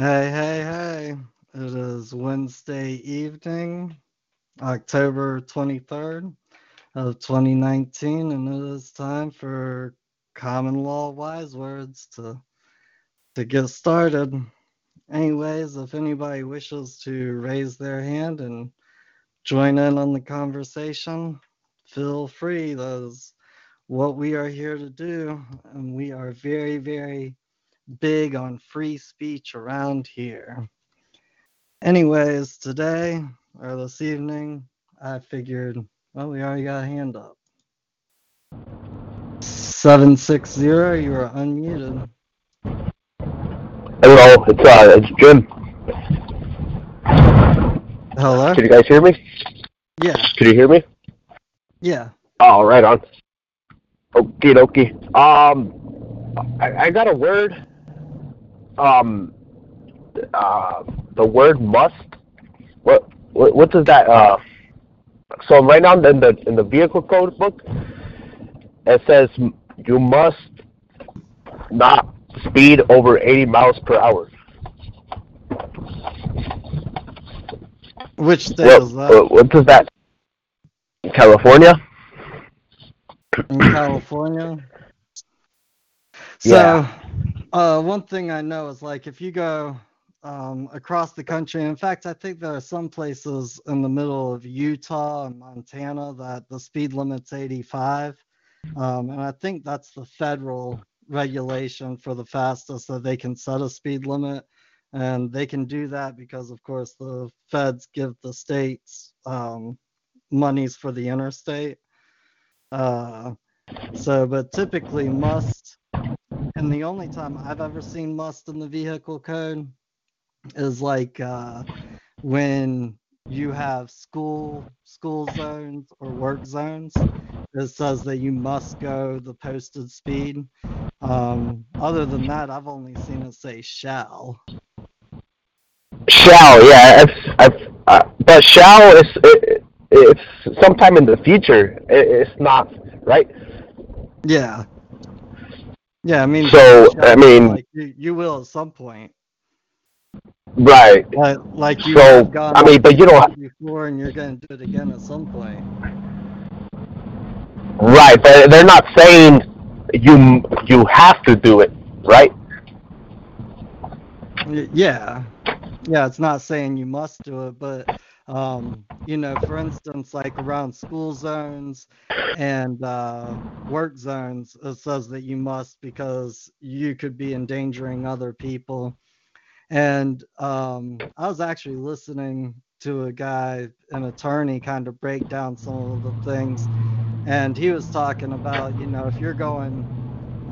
Hey, hey, hey. It is Wednesday evening, October 23rd of 2019, and it is time for Common Law Wise Wordz to, to get started. Anyways, if anybody wishes to raise their hand and join in on the conversation, feel free. That is what we are here to do, and we are very, very big on free speech around here. Anyways, today or this evening, I figured, well, we already got a hand up. 760, you are unmuted. Hello, it's uh, it's Jim. Hello? Can you guys hear me? Yeah, Can you hear me? yeah. Oh, right on. Okie dokie. Um, I, I got a word. Um, uh, the word must. What what what does that? Uh, so right now in the in the vehicle code book, it says you must not speed over 80 miles per hour. Which state What, is that? what, what does that? California. in California. So, Yeah. Uh, one thing I know is like if you go um, across the country, in fact, I think there are some places in the middle of Utah and Montana that the speed limit's 85. Um, and I think that's the federal regulation for the fastest that they can set a speed limit. And they can do that because, of course, the feds give the states um, monies for the interstate. Uh, so, but typically must, and the only time I've ever seen must in the vehicle code is like uh, when you have school school zones or work zones. It says that you must go the posted speed. Um, other than that, I've only seen it say shall. Shall, yeah, I've, I've, uh, but shall is it, it's sometime in the future. It, it's not right. Yeah. Yeah, I mean. So, I mean- like, you, you will at some point. Right. Like, like you So, I mean, but you don't- before, and you're going to do it again at some point. Right, but they're not saying you you have to do it, right? Yeah, yeah. It's not saying you must do it, but um, you know, for instance, like around school zones and uh, work zones, it says that you must because you could be endangering other people. And um, I was actually listening to a guy, an attorney, kind of break down some of the things, and he was talking about, you know, if you're going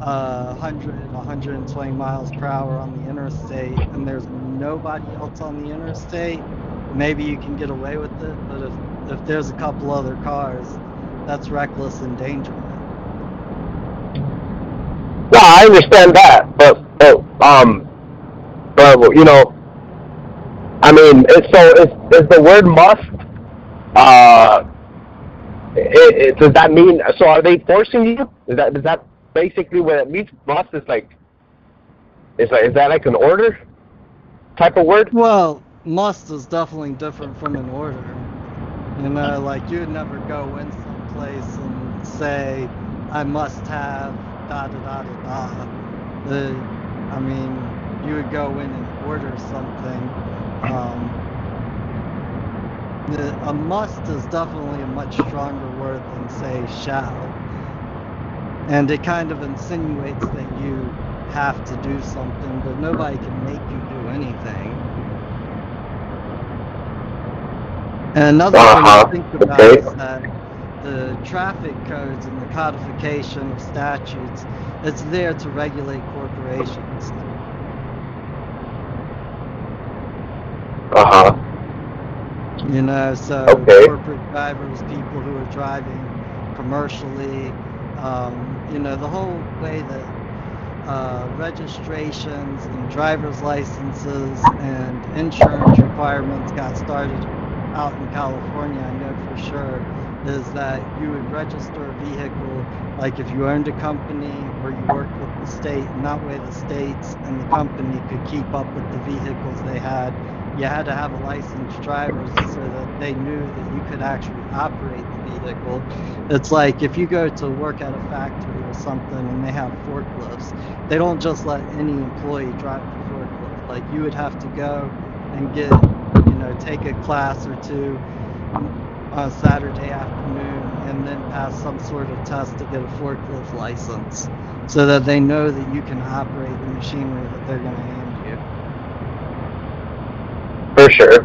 uh, 100, 120 miles per hour on the interstate and there's nobody else on the interstate, maybe you can get away with it. But if, if there's a couple other cars, that's reckless endangerment. No, I understand that, but, but um, but you know, I mean, it's, so is is the word must? Uh, it, it, does that mean? So are they forcing you? Is that is that basically what it means? Must is like, is like is that like an order type of word? Well, must is definitely different from an order. You know, like you'd never go in some place and say, I must have da da da da da. The, I mean, you would go in and order something. Um, the, a must is definitely a much stronger word than say shall. And it kind of insinuates that you have to do something, but nobody can make you do anything. And another Uh-huh, thing to think about okay. is that the traffic codes and the codification of statutes, it's there to regulate corporations. Uh huh. You know, so Okay. corporate drivers, people who are driving commercially, um, you know, the whole way that uh, registrations and driver's licenses and insurance requirements got started out in California, I know for sure, is that you would register a vehicle like if you owned a company or you worked with the state, and that way the states and the company could keep up with the vehicles they had. You had to have a licensed driver so that they knew that you could actually operate the vehicle. It's like if you go to work at a factory or something and they have forklifts, they don't just let any employee drive the forklift. Like you would have to go and get, know, take a class or two on a Saturday afternoon and then pass some sort of test to get a forklift license so that they know that you can operate the machinery that they're going to hand you. For sure.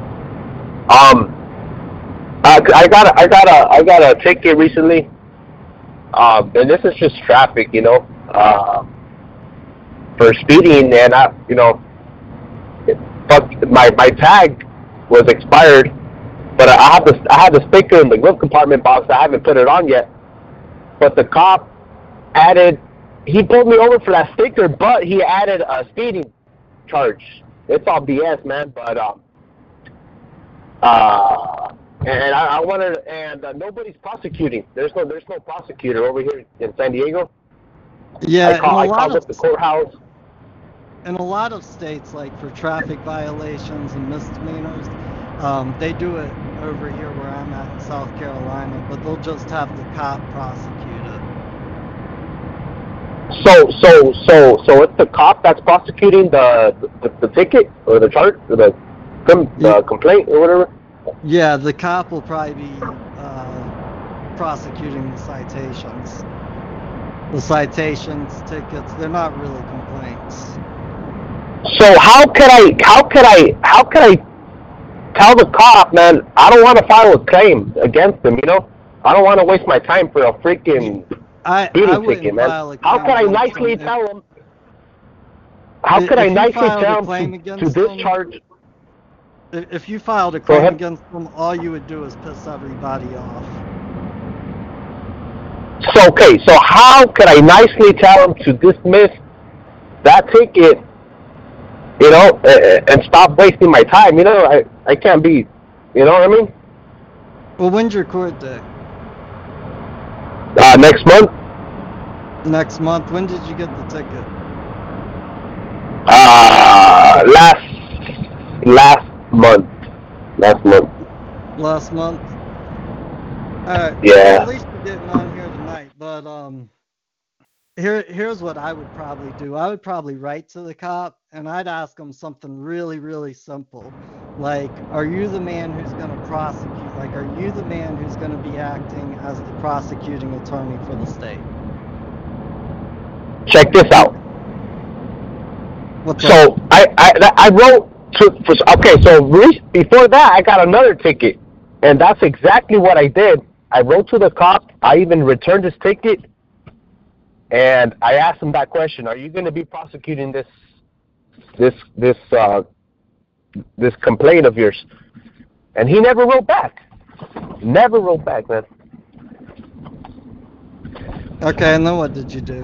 Um, I, I got a, I got a I got a ticket recently. Um, and this is just traffic, you know, uh, for speeding, and I, you know, fuck, my my tag was expired, but I have the I have the sticker in the glove compartment box. I haven't put it on yet, but the cop added. He pulled me over for that sticker, but he added a speeding charge. It's all BS, man. But um, uh, and I, I wanted, and uh, nobody's prosecuting. There's no, there's no prosecutor over here in San Diego. Yeah, I, call, I and a lot called of up the courthouse. In a lot of states, like for traffic violations and misdemeanors, um, they do it over here where I'm at in South Carolina, but they'll just have the cop prosecute it. So, so, so, so it's the cop that's prosecuting the the, the ticket or the charge or the com, Yeah. the complaint or whatever. Yeah, the cop will probably be uh, prosecuting the citations. The citations, tickets, they're not really complaints. So how could I, how could I, how could I tell the cop, man? I don't want to file a claim against him. You know, I don't want to waste my time for a freaking I, I speeding wouldn't ticket, man. a How could I nicely tell him? How If- could I if you nicely tell him to, to discharge? If if you filed a claim against them, all you would do is piss everybody off. So okay, so how could I nicely tell him to dismiss that ticket? You know, and stop wasting my time. You know, I I can't be. You know what I mean? Well, when's your court date? Uh, next month. Next month. When did you get the ticket? Uh, last last month. Last month. last month. Alright. Yeah. At least you're getting on here tonight. But um here here's what I would probably do. I would probably write to the cop and I'd ask him something really, really simple. Like, are you the man who's gonna prosecute? Like, are you the man who's gonna be acting as the prosecuting attorney for the state? Check this out. What's up? So I I I wrote to for, okay. So re, before that, I got another ticket, and that's exactly what I did. I wrote to the cop. I even returned his ticket, and I asked him that question: Are you going to be prosecuting this this this uh, this complaint of yours? And he never wrote back. Never wrote back, man. Okay, and then what did you do?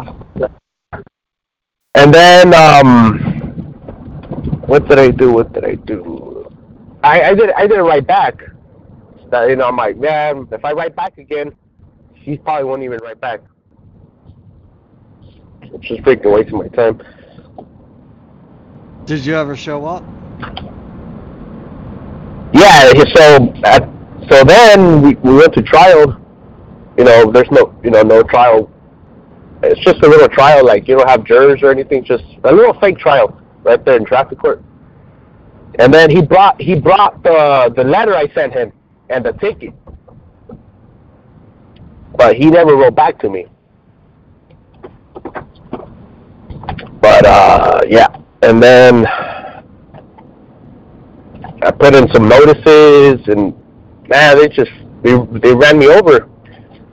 And then, um, what did I do? What did I do? I, I did. I didn't write back. That you know, I'm like, man, if I write back again, he probably won't even write back. It's just freaking wasting my time. Did you ever show up? Yeah. So, at, so then we, we went to trial. You know, there's no, you know, no trial. It's just a little trial. Like you don't have jurors or anything. Just a little fake trial right there in traffic court. And then he brought he brought the the letter I sent him and the ticket, but he never wrote back to me. But uh, yeah, and then I put in some notices, and man, they just they they ran me over.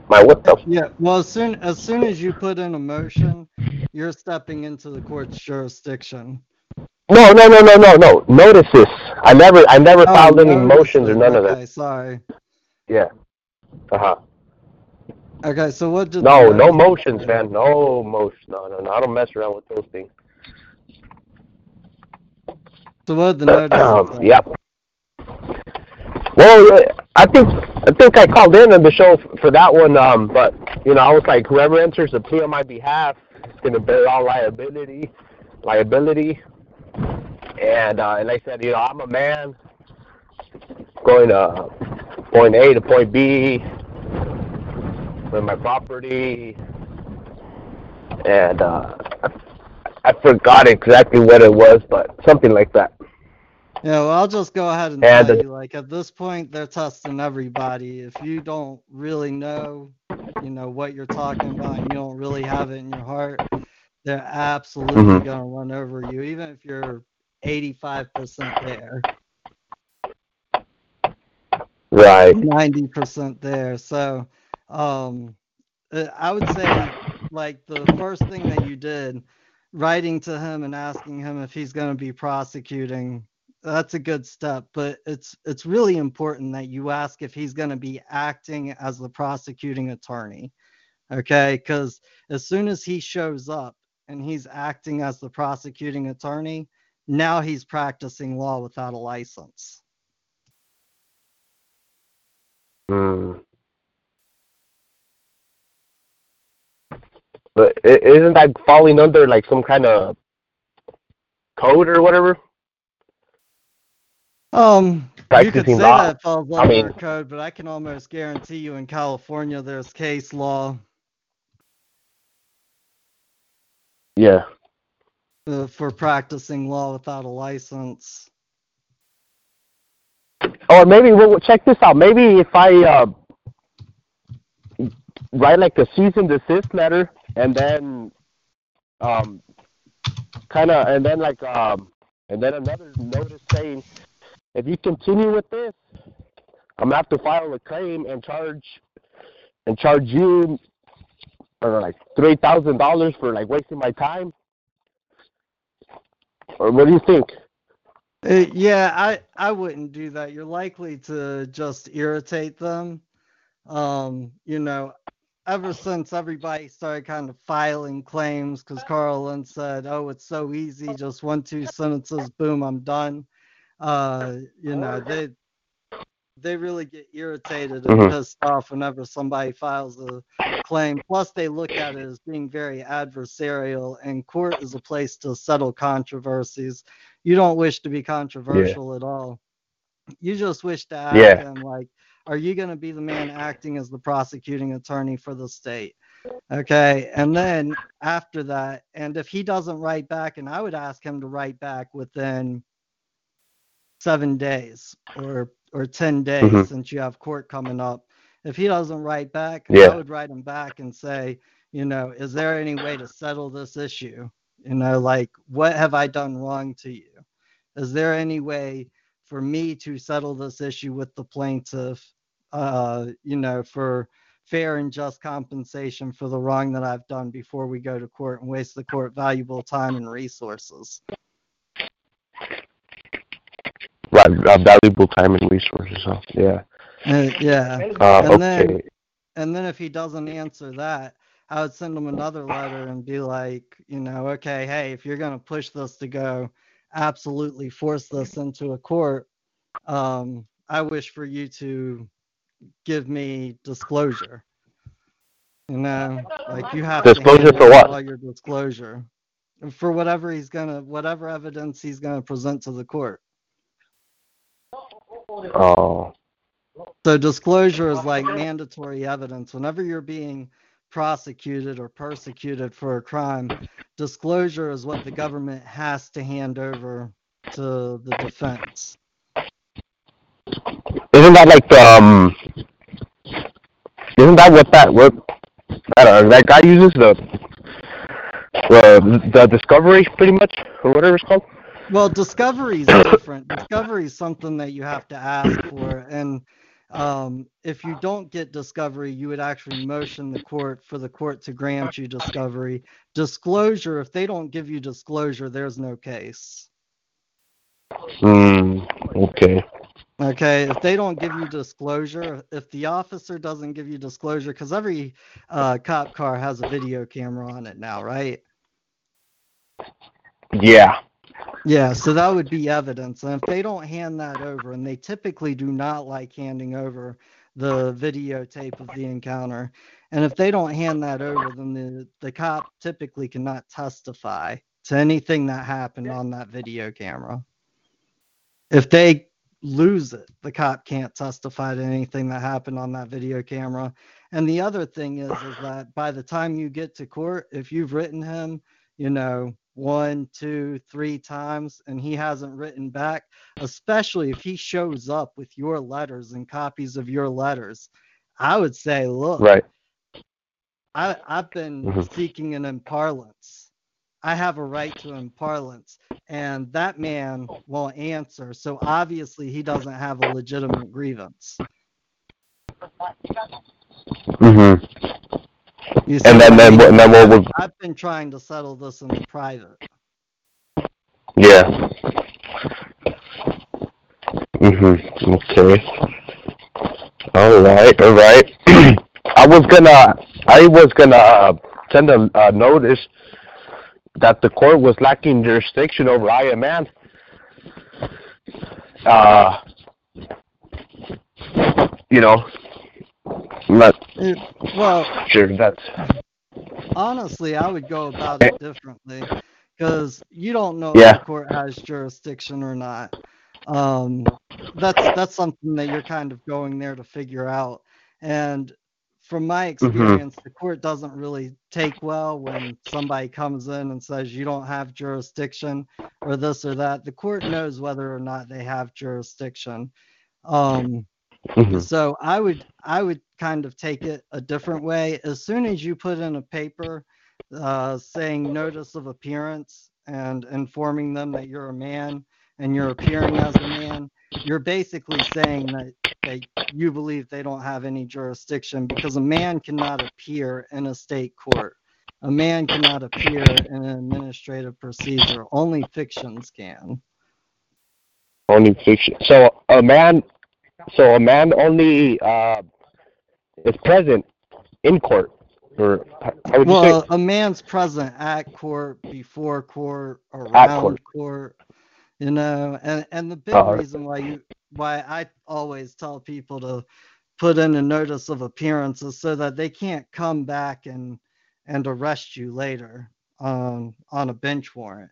My what the? Yeah. Well, as soon as soon as you put in a motion, you're stepping into the court's jurisdiction. No, no, no, no, no, no. Notices. I never I never Oh, filed any notices, motions or none of that. Okay, sorry. Yeah. Uh huh. Okay, so what did No, no motions, man. No motion. No, no, no. I don't mess around with those things. Say? yeah. Well, uh, I think I think I called in on the show for that one, um, but you know, I was like, whoever enters the plea on my behalf is gonna bear all liability, liability, and uh, and I said, you know, I'm a man going to point A to point B with my property, and uh, I, I forgot exactly what it was, but something like that. Yeah, well, I'll just go ahead and tell the- you, like at this point, they're testing everybody. If you don't really know, you know what you're talking about, and you don't really have it in your heart, they're absolutely Mhm. gonna run over you, even if you're 85% there, Right. 90% there. So, um, uh, I would say, like the first thing that you did, writing to him and asking him if he's going to be prosecuting that's a good step but it's it's really important that you ask if he's going to be acting as the prosecuting attorney okay because as soon as he shows up and he's acting as the prosecuting attorney now he's practicing law without a license Hmm. But isn't that falling under like some kind of code or whatever? Um you could say law. that falls I under mean- code but i can almost guarantee you in california there's case law Yeah. uh, for practicing law without a license Or maybe we'll check this out. Maybe if I uh, write like a cease and desist letter, and then um, kind of, and then like um, and then another notice saying, if you continue with this, I'm gonna have to file a claim and charge and charge you or like three thousand dollars for like wasting my time. Or what do you think? Uh, yeah, I I wouldn't do that. You're likely to just irritate them. Um, you know, ever since everybody started kind of filing claims, because Karl said, "Oh, it's so easy, just one two sentences, boom, I'm done." Uh, you know, they they really get irritated and pissed off whenever somebody files a claim. Plus, they look at it as being very adversarial, and court is a place to settle controversies. You don't wish to be controversial at all. You just wish to ask Yeah. them, like, are you going to be the man acting as the prosecuting attorney for the state? Okay. And then after that, and if he doesn't write back, and I would ask him to write back within seven days or or 10 days Mhm. since you have court coming up. If he doesn't write back, Yeah. I would write him back and say, you know, is there any way to settle this issue? You know, like, what have I done wrong to you? Is there any way for me to settle this issue with the plaintiff, uh, you know, for fair and just compensation for the wrong that I've done before we go to court and waste the court valuable time and resources? Uh, valuable time and resources. Huh? Yeah. Uh, yeah. Uh, And then- okay. And then if he doesn't answer that, I would send him another letter and be like, you know, okay, hey, if you're going to push this to go, absolutely force this into a court, um, I wish for you to give me disclosure. You know, like you have Disclosure to for what? all your disclosure for whatever he's gonna, whatever evidence he's gonna present to the court. Oh. So disclosure is like mandatory evidence. Whenever you're being prosecuted or persecuted for a crime, disclosure is what the government has to hand over to the defense. Isn't that like the um? Isn't that what that what that uh, that guy uses the uh, the discovery pretty much or whatever it's called? Well, discovery is different. Discovery is something that you have to ask for, and um, if you don't get discovery, you would actually motion the court for the court to grant you discovery. Disclosure, if they don't give you disclosure, there's no case. Hmm. Okay. Okay, if they don't give you disclosure, if the officer doesn't give you disclosure, because every uh, cop car has a video camera on it now, right? Yeah. Yeah, so that would be evidence. And if they don't hand that over, and they typically do not like handing over the videotape of the encounter, and if they don't hand that over, then the, the cop typically cannot testify to anything that happened on that video camera. If they lose it, the cop can't testify to anything that happened on that video camera. And the other thing is, is that by the time you get to court, if you've written him, you know, one, two, three times, and he hasn't written back, especially if he shows up with your letters and copies of your letters, I would say, look, Right. I, I've been Mhm. seeking an imparlance. I have a right to imparlance, and that man won't answer. So obviously, he doesn't have a legitimate grievance. Mhm. You And then- then what- and then what would- I've been trying to settle this in private. Yeah. Mhm. Okay. All right. All right. I was gonna. I was gonna uh, send a, a notice that the court was lacking jurisdiction over I am man. Uh. You know. I'm not It- well, sure that's. honestly, I would go about it differently because you don't know Yeah. if the court has jurisdiction or not. Um, that's that's something that you're kind of going there to figure out. And from my experience, the court doesn't really take well when somebody comes in and says you don't have jurisdiction or this or that. The court knows whether or not they have jurisdiction. Um, Mhm. so I would I would kind of take it a different way. As soon as you put in a paper uh, saying notice of appearance and informing them that you're a man and you're appearing as a man, you're basically saying that, that you believe they don't have any jurisdiction because a man cannot appear in a state court. A man cannot appear in an administrative procedure. Only fictions can. Only fiction. So a man, so a man only uh, is present in court, or how would you Well, say? a man's present at court, before court, around court. court. You know, and and the big Uh, reason why you why I always tell people to put in a notice of appearances so that they can't come back and and arrest you later um, on a bench warrant.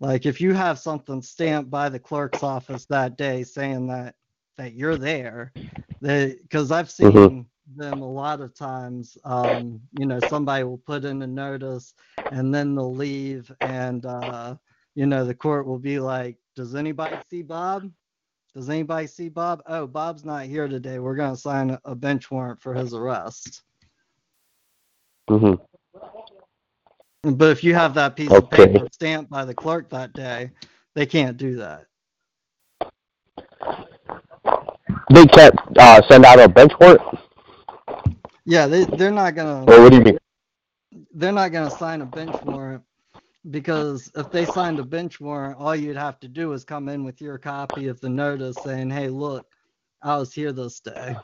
Like if you have something stamped by the clerk's office that day saying that that you're there, because I've seen Mhm. them a lot of times. Um, you know, somebody will put in a notice and then they'll leave, and uh, you know the court will be like, "Does anybody see Bob? Does anybody see Bob? Oh, Bob's not here today. We're gonna sign a- bench warrant for his arrest." mm-hmm. But if you have that piece of paper stamped by the clerk that day, they can't do that. They can't uh, send out a bench warrant, Yeah, they they're not gonna or what do you mean? they're not gonna sign a bench warrant because if they signed a bench warrant, all you'd have to do is come in with your copy of the notice saying, "Hey, look, I was here this day."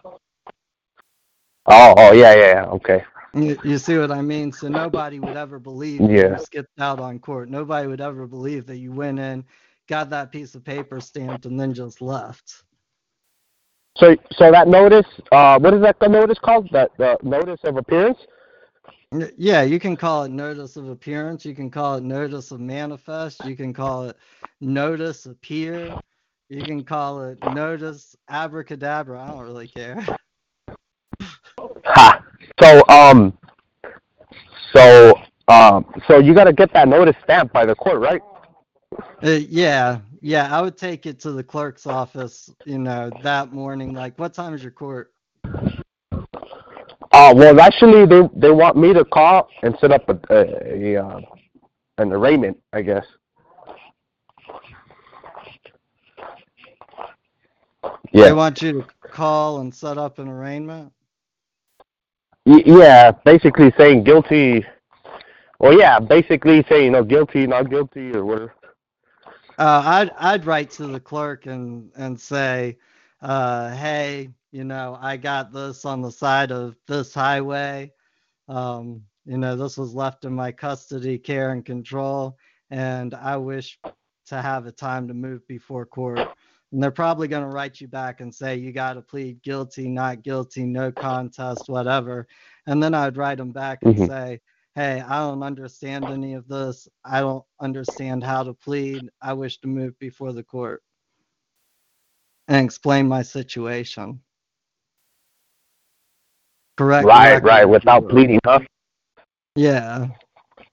Oh, oh, yeah, yeah, yeah. Okay. You, you see what I mean? So nobody would ever believe Yeah. you skipped out on court. Nobody would ever believe that you went in, got that piece of paper stamped, and then just left. So, so that notice, uh, what is that the notice called? That the notice of appearance? Yeah, you can call it notice of appearance. You can call it notice of manifest. You can call it notice appear. You can call it notice abracadabra. I don't really care. Ha. So, um, so, um, so you got to get that notice stamped by the court, right? Uh, yeah, yeah. I would take it to the clerk's office, you know, that morning. Like, what time is your court? Uh, well, actually, they they want me to call and set up a, a, a uh, an arraignment, I guess. Yeah. They want you to call and set up an arraignment. Y- yeah, basically saying guilty. Well, yeah, basically saying you know guilty, not guilty, or whatever. Uh, I'd I'd write to the clerk and and say, uh, hey, you know, I got this on the side of this highway. Um, you know, this was left in my custody, care, and control, and I wish to have a time to move before court. And they're probably going to write you back and say you got to plead guilty, not guilty, no contest, whatever. And then I'd write them back and Mhm. say, hey, I don't understand any of this. I don't understand how to plead. I wish to move before the court and explain my situation. Correct. Right, right, without will. pleading, huh? Yeah,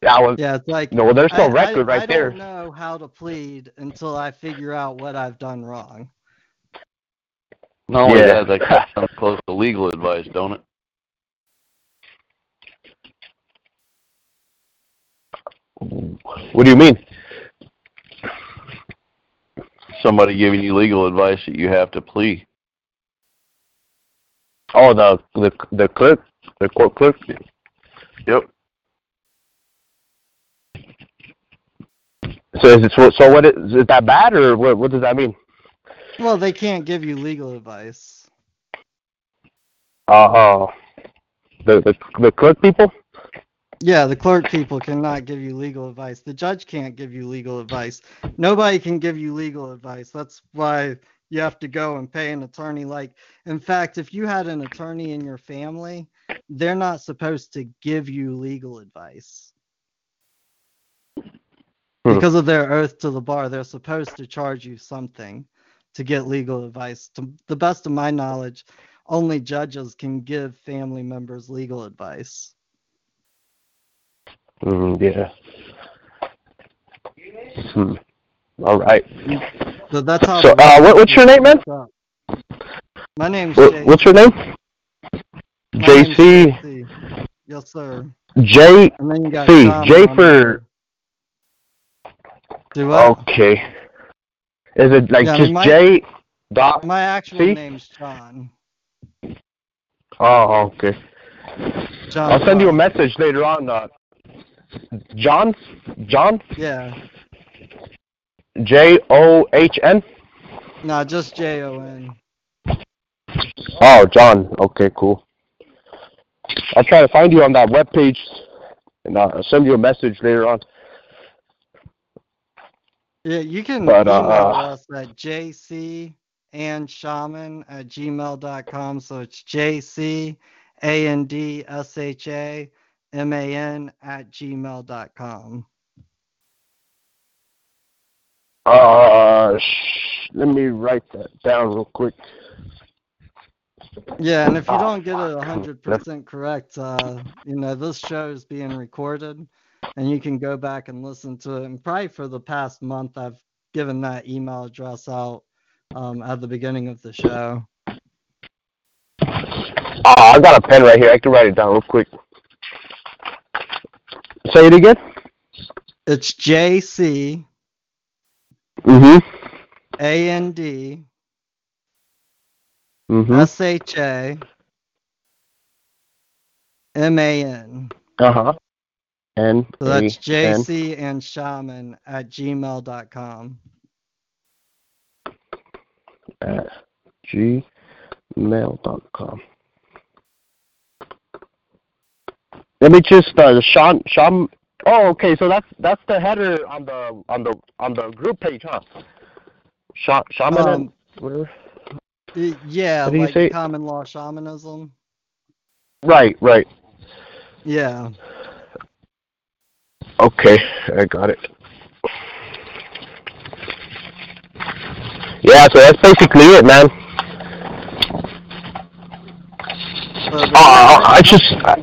Yeah, well, yeah. It's like no, there's no I- record I, right I there. I don't know how to plead until I figure out what I've done wrong. No, only Yeah. that, that cuts down close to legal advice, don't it? What do you mean? Somebody giving you legal advice that you have to plea. Oh, the the the clerk, the court clerk. Yep. So is it so? so What is, is that bad or what? What does that mean? Well, they can't give you legal advice. Uh, uh the the the clerk people. Yeah, the clerk people cannot give you legal advice. The judge can't give you legal advice. Nobody can give you legal advice. That's why you have to go and pay an attorney. Like, in fact, if you had an attorney in your family, they're not supposed to give you legal advice. Hmm. Because of their oath to the bar, they're supposed to charge you something to get legal advice. To the best of my knowledge, only judges can give family members legal advice. Mm, yeah. Hmm. All right. So that's how. So, uh, what, what's your name, man? My name's What, what's your name? My name's JC. Yes, sir. J. And then you got C. J for-? Okay. Is it like Yeah, just my- J. Dot? My actual C? name's John. Oh, okay. John. I'll send you a message later on. Uh, John. John. Yeah. J O H N. No, just J O N. Oh, John. Okay, cool. I'll try to find you on that web page, and I'll send you a message later on. Yeah, you can But, uh, email uh, us at jc and shaman at gmail.com. So it's J C A N D S H A M A N at gmail.com. Uh, sh- let me write that down real quick. Yeah, and if you don't get it fuck. 100% correct, uh, you know, this show is being recorded and you can go back and listen to it. And probably for the past month, I've given that email address out um, at the beginning of the show. Oh, I got a pen right here. I can write it down real quick. Say it again. It's J C Mm-hmm. A N D mm-hmm. S H A M A N. Uh-huh. N. So that's JC and Shaman at gmail.com. at gmail.com. Let me just uh Sean Sean Oh, okay, so that's that's the header on the on the on the group page, huh? Sha shaman Um. Y- Yeah, What like common law shamanism. Right, right. Yeah. Okay, I got it. Yeah, so that's basically it, man. Uh, I just I,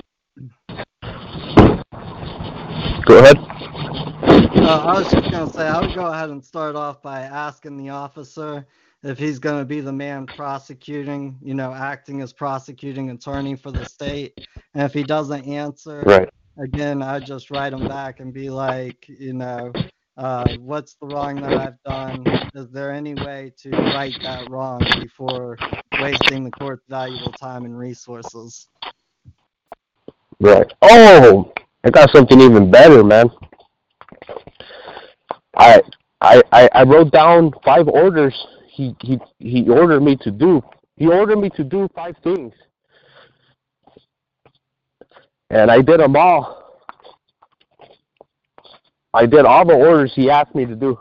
go ahead. Uh, I was just gonna say I would go ahead and start off by asking the officer if he's gonna be the man prosecuting, you know, acting as prosecuting attorney for the state. And if he doesn't answer, Right. again, I just write him back and be like, you know, uh, what's the wrong that I've done? Is there any way to right that wrong before wasting the court's valuable time and resources? Right. Oh, I got something even better, man. I I I, I wrote down five orders he, he he ordered me to do. He ordered me to do five things. And I did them all. I did all the orders he asked me to do.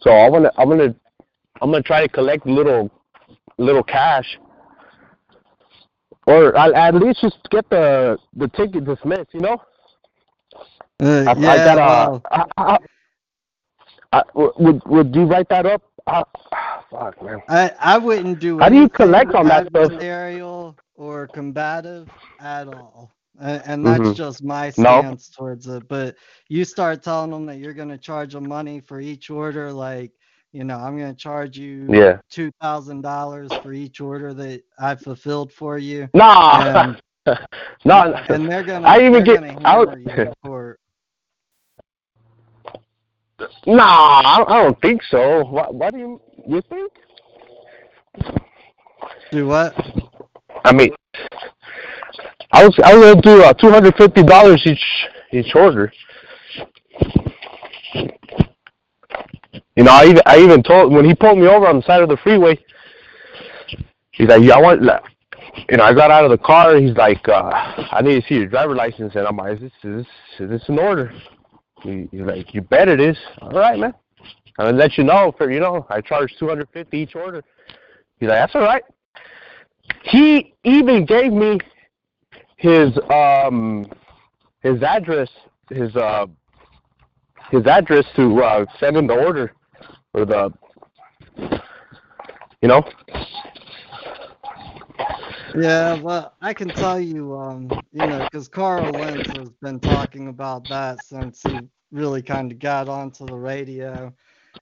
So I'm gonna I'm gonna I'm gonna try to collect little little cash or at, at least just get the the ticket dismissed. You know, Uh, I, yeah, I got well, I, I, I, would would you write that up? I, fuck man. I, I wouldn't do How do you collect on that stuff? adversarial or combative at all. And, and that's Mhm. just my stance towards it. But you start telling them that you're going to charge them money for each order, like, you know, I'm going to charge you Yeah. $2,000 for each order that I fulfilled for you. Nah. And, no. and they're going to I even get you in court. Nah, I, I don't think so. What, what do you you think? Do what? I mean, I was I was gonna do uh, two hundred fifty dollars each each order. You know, I even I even told when he pulled me over on the side of the freeway. He's like, "Yeah, I want." You know, I got out of the car. He's like, uh, "I need to see your driver license," and I'm like, "Is this is this, is this order?" He, he's like, "You bet it is." All right, man. I'm gonna let you know. For you know, I charge two hundred fifty each order. He's like, "That's all right." He even gave me his um his address his uh his address to uh send him the order or the you know Yeah, well, I can tell you, um, you know, because Karl Lentz has been talking about that since he really kind of got onto the radio.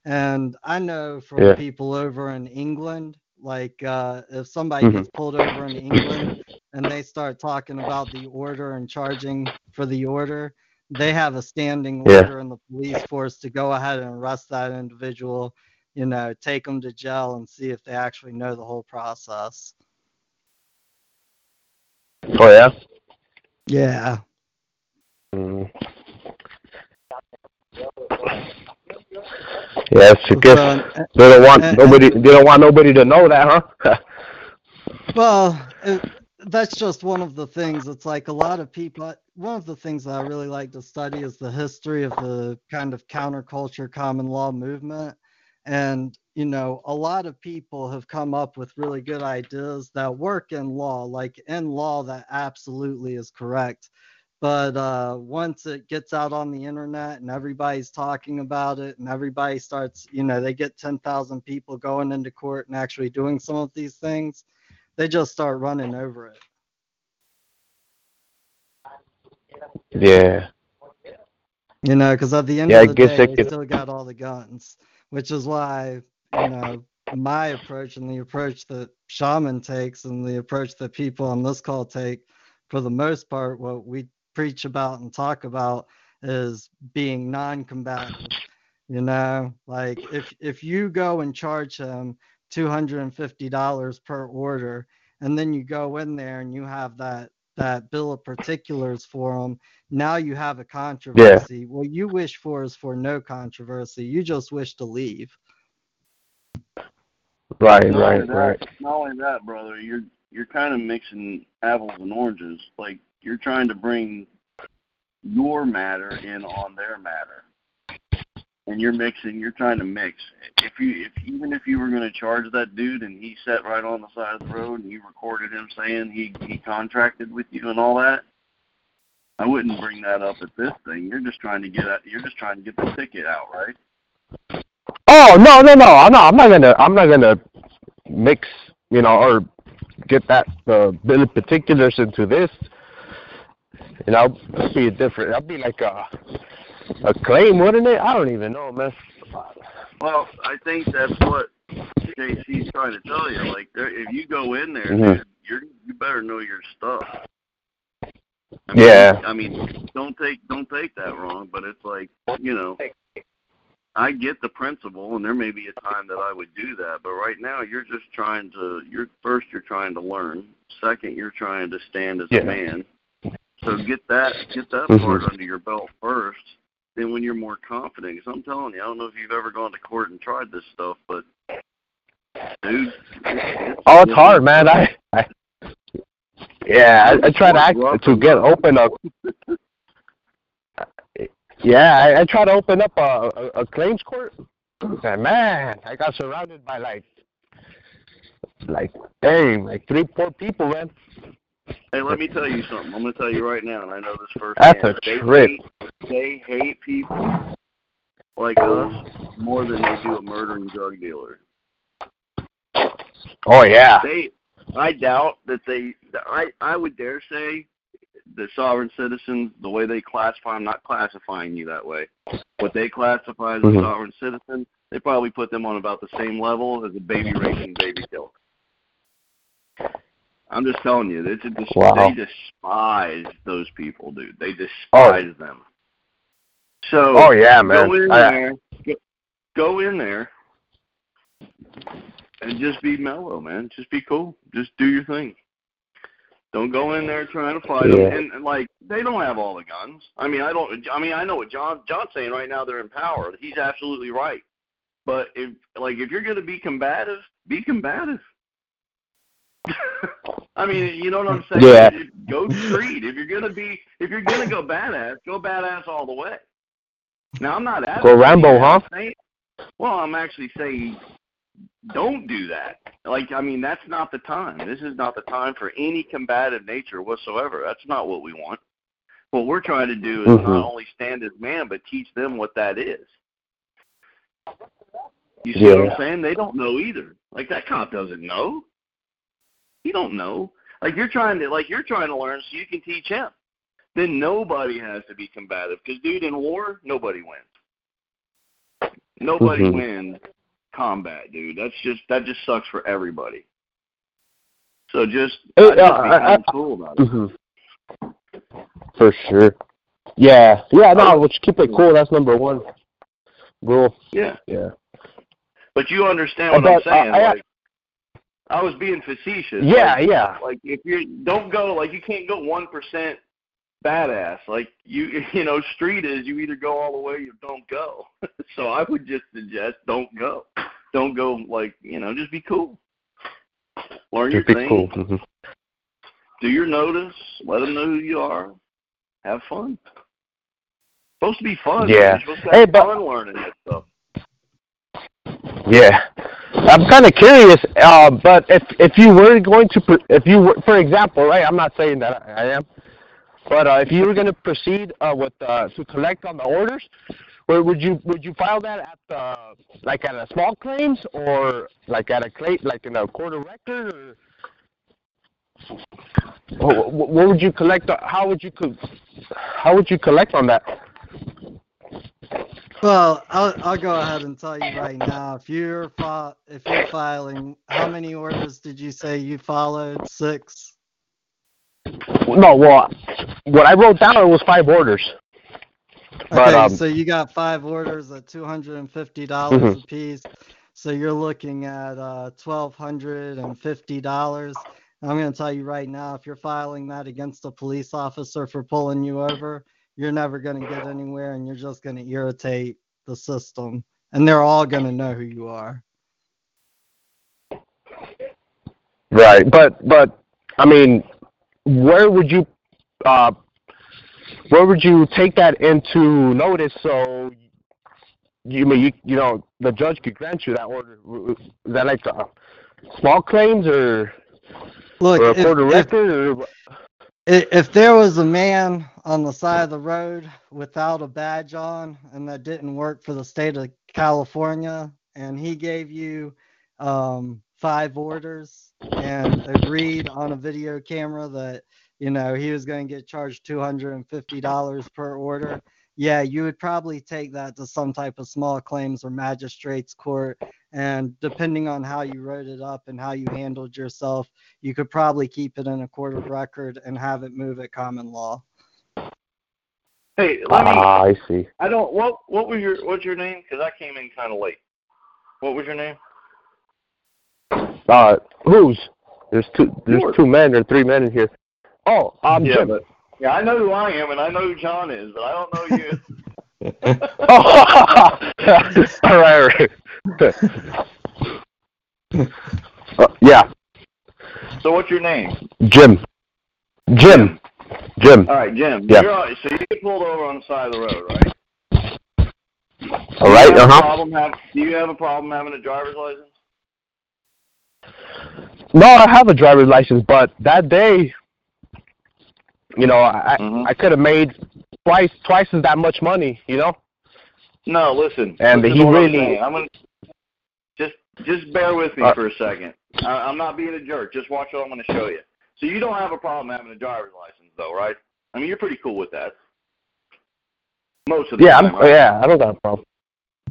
And I know from Yeah. people over in England, like uh, if somebody Mhm. gets pulled over in England and they start talking about the order and charging for the order, they have a standing Yeah. order in the police force to go ahead and arrest that individual, you know, take them to jail and see if they actually know the whole process. oh yeah Yeah. mm. yes I guess So, they don't want and- nobody they don't want nobody to know that huh well, it, that's just one of the things. It's like a lot of people. One of the things that I really like to study is the history of the kind of counterculture common law movement. And, you know, a lot of people have come up with really good ideas that work in law, like in law, that absolutely is correct. But uh, once it gets out on the internet and everybody's talking about it and everybody starts, you know, they get 10,000 people going into court and actually doing some of these things, they just start running over it. Yeah. You know, because at the end Yeah, of the guess day, I they could- still got all the guns, which is why, you know, my approach and the approach that Shaman takes and the approach that people on this call take, for the most part, what we preach about and talk about is being non-combative. You know, like if if you go and charge him two hundred and fifty dollars per order, and then you go in there and you have that that bill of particulars for them. now you have a controversy. What you wish for is for no controversy. You just wish to leave. Right, Not right, that- right. Not only that, brother, you're you're kind of mixing apples and oranges. Like you're trying to bring your matter in on their matter, and you're mixing. You're trying to mix. If you, if even if you were going to charge that dude and he sat right on the side of the road and you recorded him saying he he contracted with you and all that, I wouldn't bring that up at this thing. You're just trying to get at, you're just trying to get the ticket out, right? Oh no, no, no! I'm not. I'm not gonna. I'm not gonna mix. You know, or get that uh, bill of particulars into this. You know, that'd be different. That'd be like a a claim, wouldn't it? I don't even know, man. Well, I think that's what JC's trying to tell you. Like, there, if you go in there, Mhm. dude, you're you better know your stuff. I Yeah. I mean, don't take don't take that wrong, but it's like you know, I get the principle, and there may be a time that I would do that, but right now you're just trying to. You're first, you're trying to learn. Second, you're trying to stand as Yeah. a man. So get that get that Mhm. part under your belt first. Then when you're more confident, because I'm telling you, I don't know if you've ever gone to court and tried this stuff, but dude, it's, Oh, it's hard, man. I, I yeah, I, I try to act to get open up. Yeah, I, I try to open up a, a, a claims court. And man, I got surrounded by like, like, dang, like three, four people, man. Hey, let me tell you something. I'm going to tell you right now, and I know this firsthand. That's a they trip. Hate, they hate people like us more than they do a murdering drug dealer. Oh yeah. They, I doubt that they. I I would dare say the sovereign citizens, the way they classify, I'm not classifying you that way. What they classify as Mhm. sovereign citizen, they probably put them on about the same level as a baby raping baby killer. I'm just telling you, it's a dis- Wow. they despise those people, dude. They Oh. despise them. So Oh yeah, man. go in I, there, go, go in there, and just be mellow, man. Just be cool. Just do your thing. Don't go in there trying to fight them. And, and like they don't have all the guns. I mean, I don't. I mean, I know what John John's saying right now. They're in power. He's absolutely right. But if like if you're going to be combative, be combative. I mean, you know what I'm saying? Yeah. Go street. If you're gonna be, if you're gonna go badass, go badass all the way. Now I'm not Go advocating Rambo, huh? Saying- Well, I'm actually saying don't do that. Like, I mean, that's not the time. This is not the time for any combative nature whatsoever. That's not what we want. What we're trying to do is Mhm. not only stand as man, but teach them what that is. You see what I'm saying? They don't know either. Like that cop doesn't know. He don't know. Like you're trying to like you're trying to learn so you can teach him. Then nobody has to be combative because dude, in war, nobody wins. Nobody Mhm. wins combat, dude. That's just that just sucks for everybody. So just, Uh, I just uh, I- cool about it. hmm For sure. Yeah. Yeah. No, let's keep it cool. That's number one. Rule. Yeah. Yeah. But you understand what But, I'm saying? uh, I- like, I was being facetious. Yeah. Like, Yeah. like if you don't go like you can't go one percent badass like you you know street is you either go all the way or you don't go so i would just suggest don't go don't go like you know just be cool learn your Just be thing cool. hmm do your notice let them know who you are have fun supposed to be fun. Yeah. You're supposed to Hey, but- fun learning this stuff Yeah, I'm kind of curious. Uh, but if if you were going to, if you were, for example, right? I'm not saying that I am, but uh, if you were going to proceed uh, with uh, to collect on the orders, where would you would you file that at the like at a small claims or like at a claim like in a court of record or? Wh- wh- What would you collect? How would you how would you collect on that? Well, I'll, I'll go ahead and tell you right now. If you're fi- if you're filing, how many orders did you say you followed? Six. No, well, what I wrote down was five orders. But, Okay, um, so you got five orders at two hundred and fifty dollars Mhm. a piece. So you're looking at uh, twelve hundred and fifty dollars. I'm going to tell you right now, if you're filing that against a police officer for pulling you over, you're never going to get anywhere, and you're just going to irritate the system, and they're all going to know who you are. Right, but but I mean, where would you uh, where would you take that into notice so you mean you you know the judge could grant you that order? Is that like uh, small claims or Look, or a if, of if, or if there was a man on the side of the road without a badge on and that didn't work for the state of California and he gave you um, five orders and agreed on a video camera that you know he was going to get charged $250 per order yeah you would probably take that to some type of small claims or magistrates court and depending on how you wrote it up and how you handled yourself you could probably keep it in a court of record and have it move at common law. Hey, let me. ah I see. I don't. What What was your What's your name? Because I came in kind of late. What was your name? Uh, who's there's two there's Yours. two men or three men in here. Oh, um, yeah, Jim. but yeah, I know who I am and I know who John is, but I don't know you. Oh, all right, all right. Uh, yeah, so what's your name? Jim. Jim. Jim. All right, Jim. Yeah. You're, so you get pulled over on the side of the road, right? All right. Do you have Uh a huh. problem have, Do you have a problem having a driver's license? No, I have a driver's license, but that day, you know, I Mhm. I could have made twice twice as that much money. You know. No, listen. And listen he what I'm really- I'm gonna just just bear with me Uh, for a second. I, I'm not being a jerk. Just watch what I'm going to show you. So you don't have a problem having a driver's license, though, right? I mean, you're pretty cool with that. Most of the Yeah. time. I'm, right? yeah. I don't got a problem.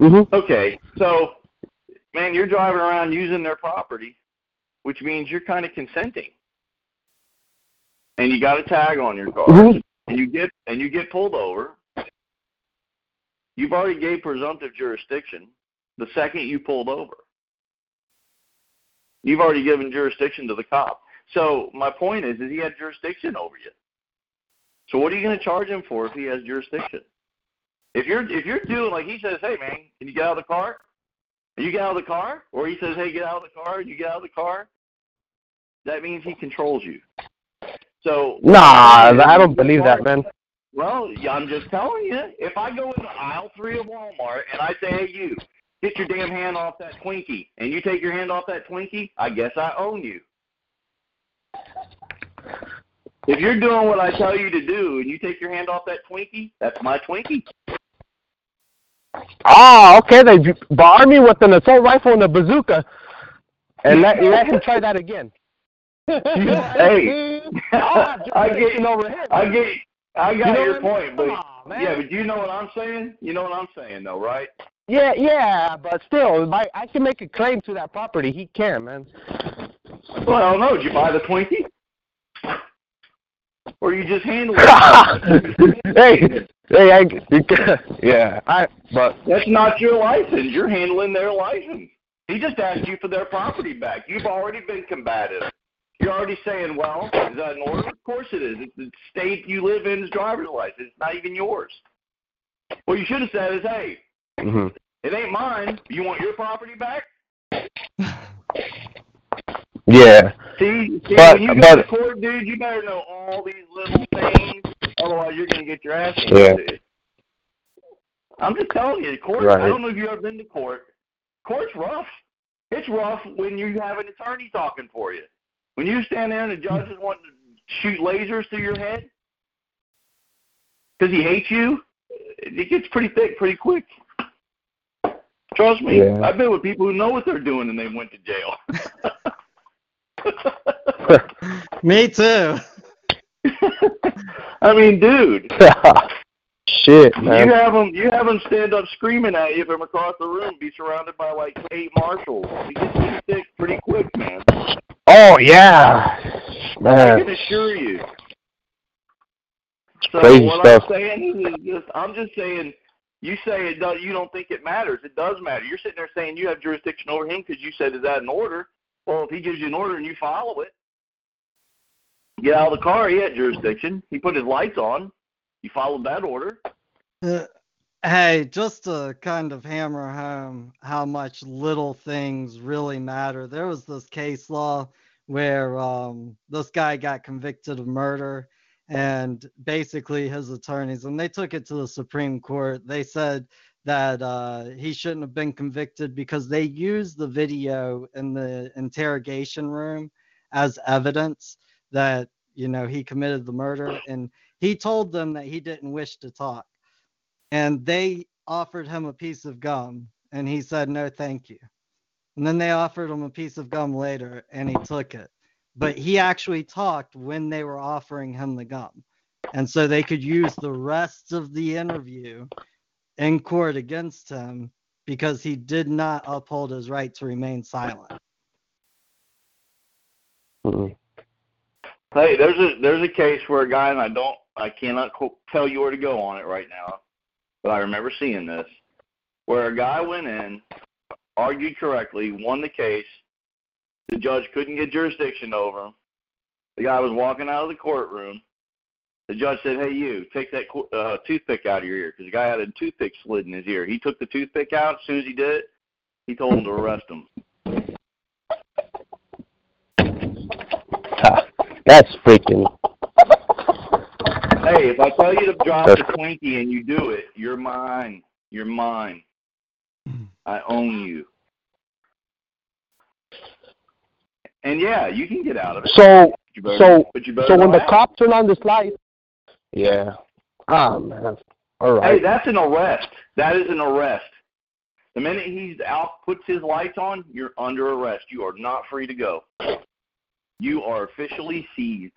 Mhm. Okay, so man, you're driving around using their property, which means you're kind of consenting, and you got a tag on your car, Mhm. and you get and you get pulled over. You've already gave presumptive jurisdiction the second you pulled over. You've already given jurisdiction to the cop. So my point is, is he had jurisdiction over you. So what are you going to charge him for if he has jurisdiction? If you're if you're doing like he says, hey man, can you get out of the car? And you get out of the car, or he says, hey, get out of the car, and you get out of the car. That means he controls you. So Nah, I don't believe that, man. Well, I'm just telling you. If I go into aisle three of Walmart and I say, hey, you, get your damn hand off that Twinkie, and you take your hand off that Twinkie, I guess I own you. If you're doing what I tell you to do and you take your hand off that Twinkie, that's my Twinkie. Ah, okay. They bar me with an assault rifle and a bazooka, and let let him try that again. Hey, I get over. I get, I got You know your point, but on, yeah, but you know what I'm saying? You know what I'm saying, though, right? Yeah, yeah, but still, my, I can make a claim to that property. He can, man. Well, I don't know. Did you buy the Twinkie? Or you just handle it? hey, hey, I, yeah, I, but That's not your license. You're handling their license. He just asked you for their property back. You've already been combative. You're already saying, well, is that an order? Of course it is. It's the state you live in's driver's license. It's not even yours. What you should have said is, hey, mhm. it ain't mine. You want your property back? yeah, See, see But- when you go but- to court, dude, you better know all these little things. Otherwise, you're going to get your ass Yeah. handed. I'm just telling you, court. Right. I don't know if you've ever been to court. Court's rough. It's rough when you have an attorney talking for you. When you stand there and the judge is wanting to shoot lasers through your head because he hates you, it gets pretty thick pretty quick. Trust me, Yeah. I've been with people who know what they're doing and they went to jail. Me too. I mean, dude, Shit, man. you have them, you have them stand up screaming at you from across the room, be surrounded by like eight marshals. It get pretty thick pretty quick, man. Oh yeah, man. I can assure you. So Crazy what stuff. I'm saying is just, I'm just saying, you say it does, you don't think it matters. It does matter. You're sitting there saying you have jurisdiction over him because you said is that an order? Well, if he gives you an order and you follow it, get out of the car. He had jurisdiction. He put his lights on. You followed that order. Uh, hey, just to kind of hammer home how much little things really matter, there was this case law where um, this guy got convicted of murder, and basically his attorneys, and they took it to the Supreme Court, they said that uh, he shouldn't have been convicted because they used the video in the interrogation room as evidence that you know he committed the murder, and he told them that he didn't wish to talk and they offered him a piece of gum and he said no thank you. And then they offered him a piece of gum later and he took it. But he actually talked when they were offering him the gum. And so they could use the rest of the interview in court against him because he did not uphold his right to remain silent. Mm. Hey, there's a there's a case where a guy and I don't I cannot tell you where to go on it right now, but I remember seeing this where a guy went in, argued correctly, won the case. The judge couldn't get jurisdiction over him. The guy was walking out of the courtroom. The judge said, "Hey, you, take that uh, toothpick out of your ear," because the guy had a toothpick slid in his ear. He took the toothpick out. As soon as he did it, he told him to arrest him. That's freaking. Hey, if I tell you to drop That's the Twinkie and you do it, you're mine. You're mine. I own you. And yeah, you can get out of it. So, better- so, but you better so when the how. cops turn on this light, yeah. Ah man. All Hey, that's an arrest. That is an arrest. The minute he's out, puts his lights on, you're under arrest. You are not free to go. You are officially seized.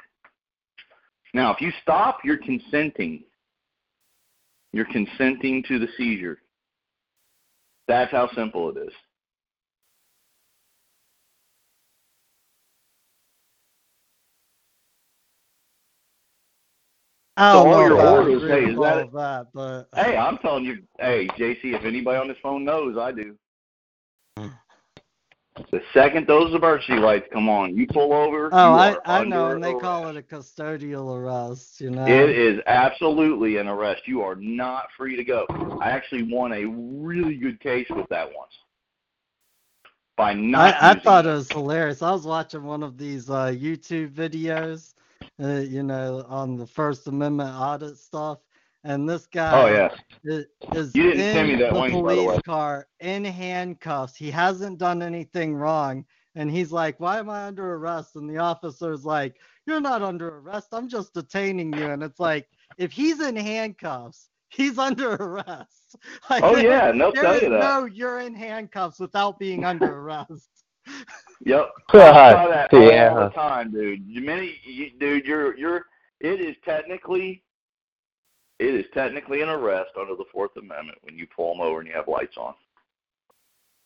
Now, if you stop, you're consenting. You're consenting to the seizure. That's how simple it is. I So all know your orders, hey, is that of that, but Hey, I'm telling you, hey, JC, if anybody on this phone knows, I do. Hmm. The second those emergency lights come on, you pull over. oh, I, I know, and they arrest. call it a custodial arrest. You know, It is absolutely an arrest. You are not free to go. I actually won a really good case with that once. By not I, I thought it it. was hilarious. I was watching one of these uh, YouTube videos, uh, you know, on the First Amendment audit stuff, and this guy Oh yeah. is, is You didn't in send me that the link, by the police car in handcuffs. He hasn't done anything wrong, and he's like, "Why am I under arrest?" And the officer's like, "You're not under arrest. I'm just detaining you." And it's like, if he's in handcuffs, he's under arrest. Like, Oh yeah, and they'll there tell is you that. no you're in handcuffs without being under arrest. Yep. I try that all the time, dude. The minute you, dude, you're you're it is technically it is technically an arrest under the Fourth Amendment when you pull them over and you have lights on.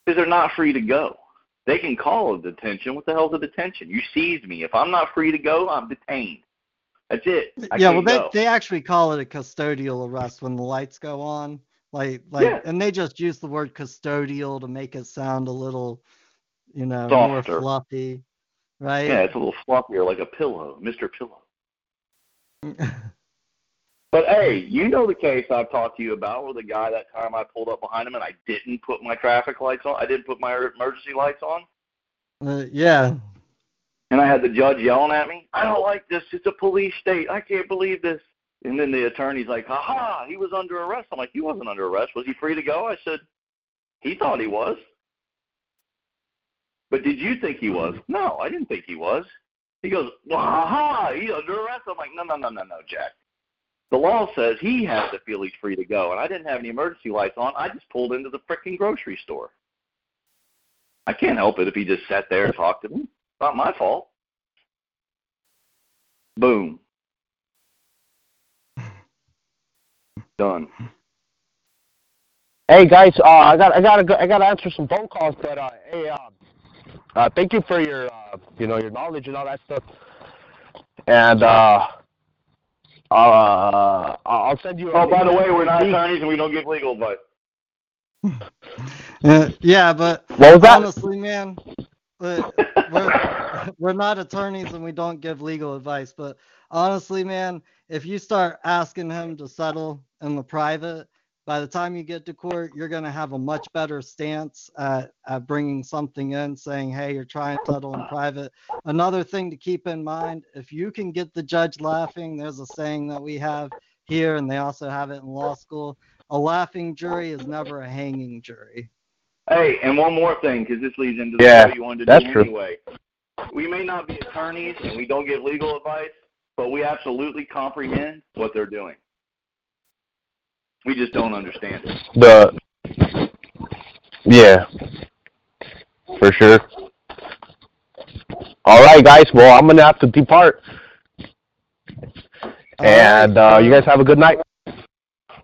Because they're not free to go. They can call a detention. What the hell's a detention? You seized me. If I'm not free to go, I'm detained. That's it. I yeah, well, they, go. they actually call it a custodial arrest when the lights go on. Like, like, Yeah. and they just use the word custodial to make it sound a little, you know, more fluffy, right? Yeah, it's a little floppier, like a pillow, Mr. Pillow. But hey, you know the case I've talked to you about where the guy that time I pulled up behind him and I didn't put my traffic lights on. I didn't put my emergency lights on. Uh, yeah. And I had the judge yelling at me, I don't like this. It's a police state. I can't believe this. And then the attorney's like, ha ha, he was under arrest. I'm like, he wasn't under arrest. Was he free to go? I said, he thought he was. But did you think he was? No, I didn't think he was. He goes, ha ha, he's under arrest. I'm like, no, no, no, no, no, Jack. The law says he has to feel he's free to go, and I didn't have any emergency lights on. I just pulled into the frickin' grocery store. I can't help it if he just sat there and talked to me. It's not my fault. Boom. Done. Hey guys, uh, I got I got to I got to answer some phone calls, but uh, hey, uh, uh, thank you for your uh, you know your knowledge and all that stuff. And uh, uh, I'll send you. Oh, by the way, we're not attorneys and we don't give legal advice. Uh, yeah, but What was that? honestly, man, uh, we're we're not attorneys and we don't give legal advice. But honestly, man, if you start asking him to settle in the private, by the time you get to court, you're gonna have a much better stance at, at bringing something in, saying, "Hey, you're trying to settle in private." Another thing to keep in mind: if you can get the judge laughing, there's a saying that we have here, and they also have it in law school. A laughing jury is never a hanging jury. Hey, and one more thing, because this leads into the Yeah, show you wanted to that's do true. anyway. We may not be attorneys and we don't give legal advice, but we absolutely comprehend what they're doing. We just don't understand it. The yeah, for sure. All right, guys. Well, I'm gonna have to depart, All and right, uh, you guys have a good night.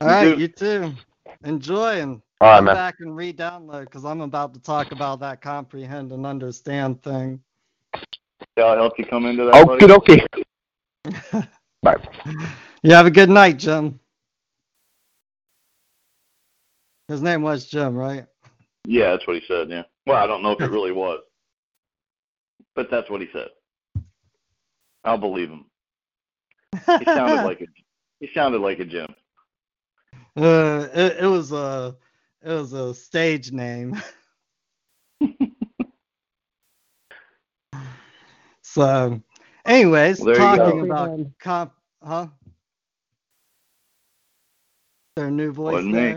All right, too. you too. Enjoy and All right, come man. back and re-download because I'm about to talk about that comprehend and understand thing. Yeah, I'll help you come into that. Okay, okay. Bye. You have a good night, Jim. His name was Jim, right? Yeah, that's what he said. Yeah. Well, I don't know if it really was, but that's what he said. I'll believe him. He sounded like a he sounded like a Jim. Uh, it, it was a it was a stage name. so, anyways, Well, there talking about comp, huh? Their new voice Wasn't me.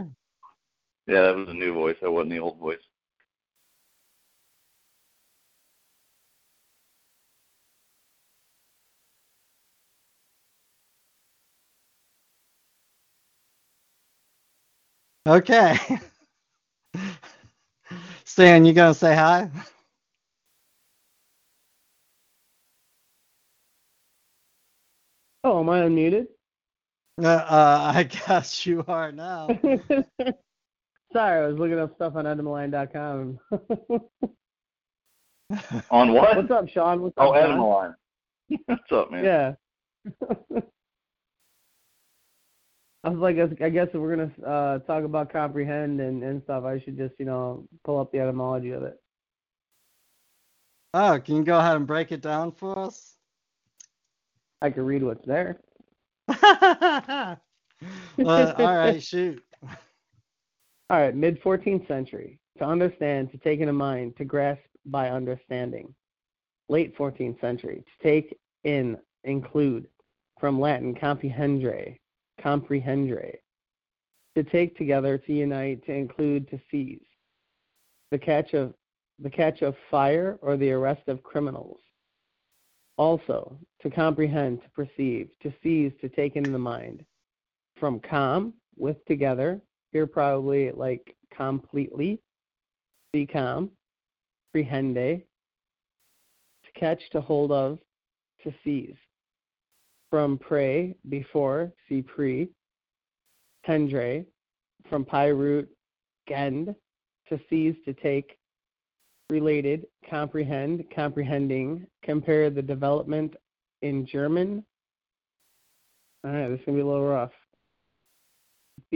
There. Yeah, that was a new voice. That wasn't the old voice. Okay. Stan, you gonna say hi? Oh, am I unmuted? Uh, uh, I guess you are now. Sorry, I was looking up stuff on etymonline.com. On what? What's up, Sean? What's Oh, up, Sean? Animal What's up, man? Yeah. I was like, I guess if we're gonna uh, talk about comprehend and, and stuff, I should just, you know, pull up the etymology of it. Oh, can you go ahead and break it down for us? I can read what's there. well, all right, shoot. All right, mid 14th century. To understand, to take into mind, to grasp by understanding. Late 14th century. To take in, include. From Latin, comprehendere, comprehendere. To take together, to unite, to include, to seize. The catch of the catch of fire or the arrest of criminals. Also, to comprehend, to perceive, to seize, to take in the mind. From com, with together, here probably like completely, be calm, prehende, to catch, to hold of, to seize. From pre, before, see pre, tendre, from PIE root, gend, to seize, to take, related, comprehend, comprehending, compare the development in German. All right, this is going to be a little rough.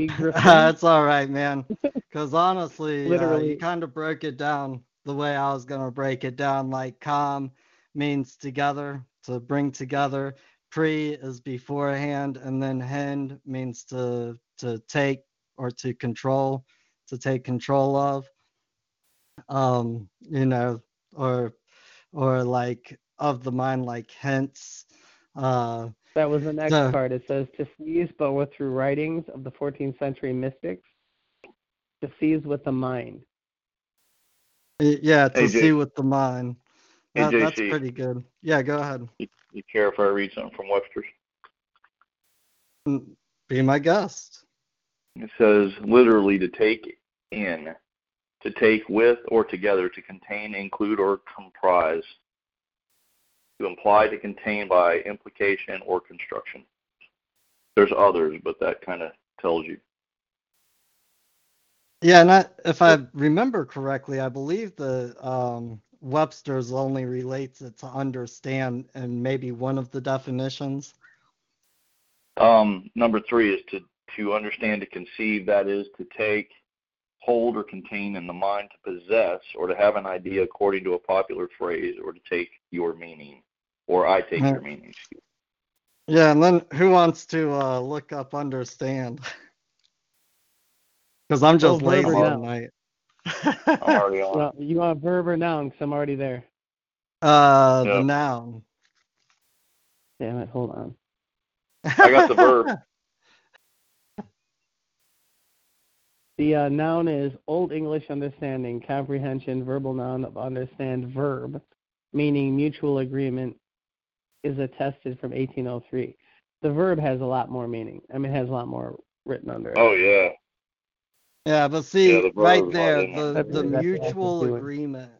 Griffin. That's all right, man. Because honestly, uh, Literally. you kind of broke it down the way I was going to break it down. Like, com means together, to bring together. Pre is beforehand, and then hand means to to take or to control, to take control of. Um, you know, or or like of the mind, like hence. Uh, That was the next So- part. It says to seize, but with through writings of the 14th century mystics, to seize with the mind. Yeah, to Hey, Jay- see with the mind. That, that's pretty good. Yeah, go ahead. You, you care if I read something from Webster's? Mm, Be my guest. It says literally to take in, to take with or together, to contain, include, or comprise, to imply, to contain by implication or construction. There's others, but that kind of tells you. Yeah, and I, if I remember correctly, I believe the um, Webster's only relates it to understand and maybe one of the definitions. Um, number three is to to understand, to conceive. That is to take, hold, or contain in the mind, to possess, or to have an idea according to a popular phrase, or to take your meaning, or I take Yeah. your meaning. Yeah, and then who wants to uh, look up understand? Because I'm just Oh, lazy Verber all now. night. I'm already on. Well, you want verb or noun? Because I'm already there. uh, Yeah. the noun. Damn it, hold on. I got the verb. The uh, noun is Old English understanding, comprehension, verbal noun of understand, verb, meaning mutual agreement, is attested from 1803. The verb has a lot more meaning. I mean, it has a lot more written under it. Oh yeah. Yeah, but see, Yeah, the right there, the, there. the That's- that's what I was mutual agreement.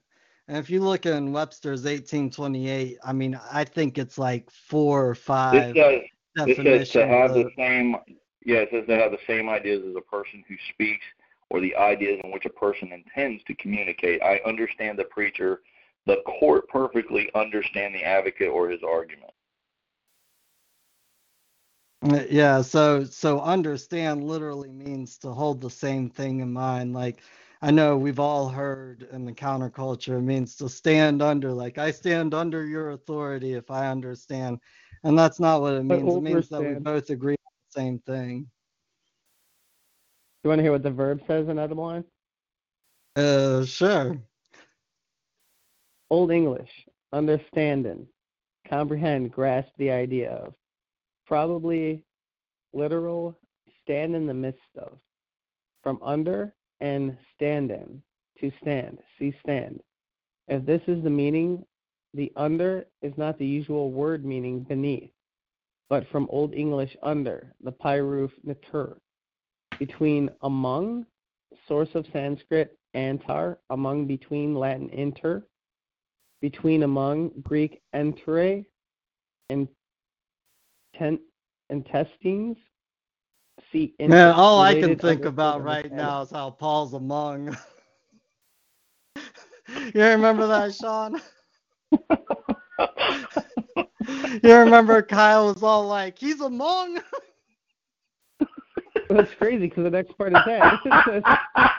And if you look in Webster's 1828, I mean, I think it's like four or This five says this says to have the same. Yeah, it says to have the same ideas as a person who speaks, or the ideas in which a person intends to communicate. I understand the preacher. The court perfectly understand the advocate or his argument. Yeah, so so understand literally means to hold the same thing in mind. Like I know we've all heard in the counterculture it means to stand under, like I stand under your authority if I understand. And that's not what it means. It means that we both agree on the same thing. You want to hear what the verb says in Edelman? Uh sure. Old English, understanding, comprehend, grasp the idea of. Probably literal, stand in the midst of. From under and stand in, to stand, see stand. If this is the meaning, the under is not the usual word meaning beneath, but from Old English under, the pyroof natur. Between among, source of Sanskrit antar, among between Latin inter, between among Greek entere and ten, intestines. See, Man, all I can think about right now is how Paul's among. you remember that, Sean? You remember Kyle was all like, he's among. That's crazy because the next part is that. It says,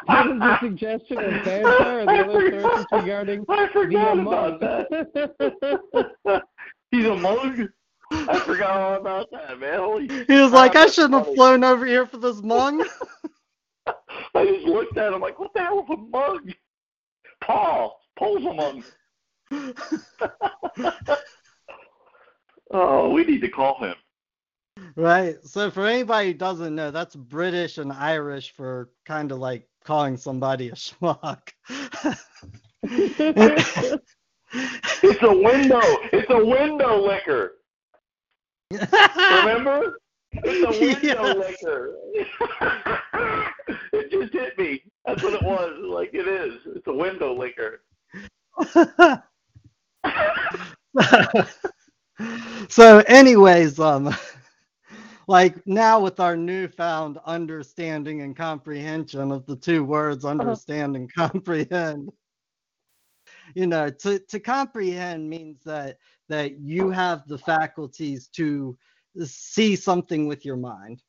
what is the suggestion of banter or the other sources regarding I the forgot among? about that. He's a mug. I forgot all about that, man. Holy He was like, I shouldn't have flown over here for this mung. I just looked at him like, what the hell is a mug? Paul. Paul's a mug. oh, we need to call him. Right. So for anybody who doesn't know, that's British and Irish for kind of like calling somebody a schmuck. It's a window. It's a window licker. Remember? It's a window Yes. licker. it just hit me. That's what it was. Like it is. It's a window licker. so anyways um like now with our newfound understanding and comprehension of the two words understand and comprehend. You know to to comprehend means that that you have the faculties to see something with your mind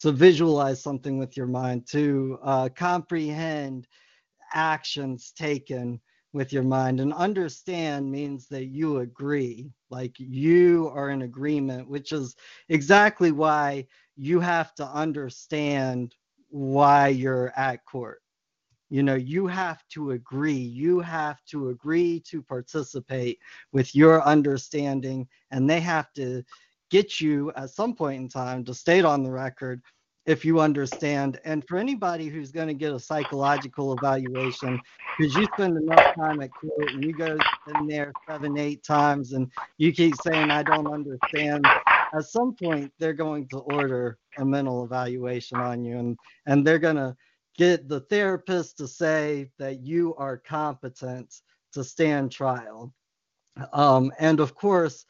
to visualize something with your mind to uh, comprehend actions taken with your mind. And understand means that you agree like you are in agreement which is exactly why you have to understand why you're at court. You know you have to agree. You have to agree to participate with your understanding and they have to get you at some point in time to state on the record if you understand. And for anybody who's going to get a psychological evaluation, because you spend enough time at court and you go in there seven, eight times and you keep saying, I don't understand, at some point they're going to order a mental evaluation on you and, and they're going to get the therapist to say that you are competent to stand trial. Um, and of course,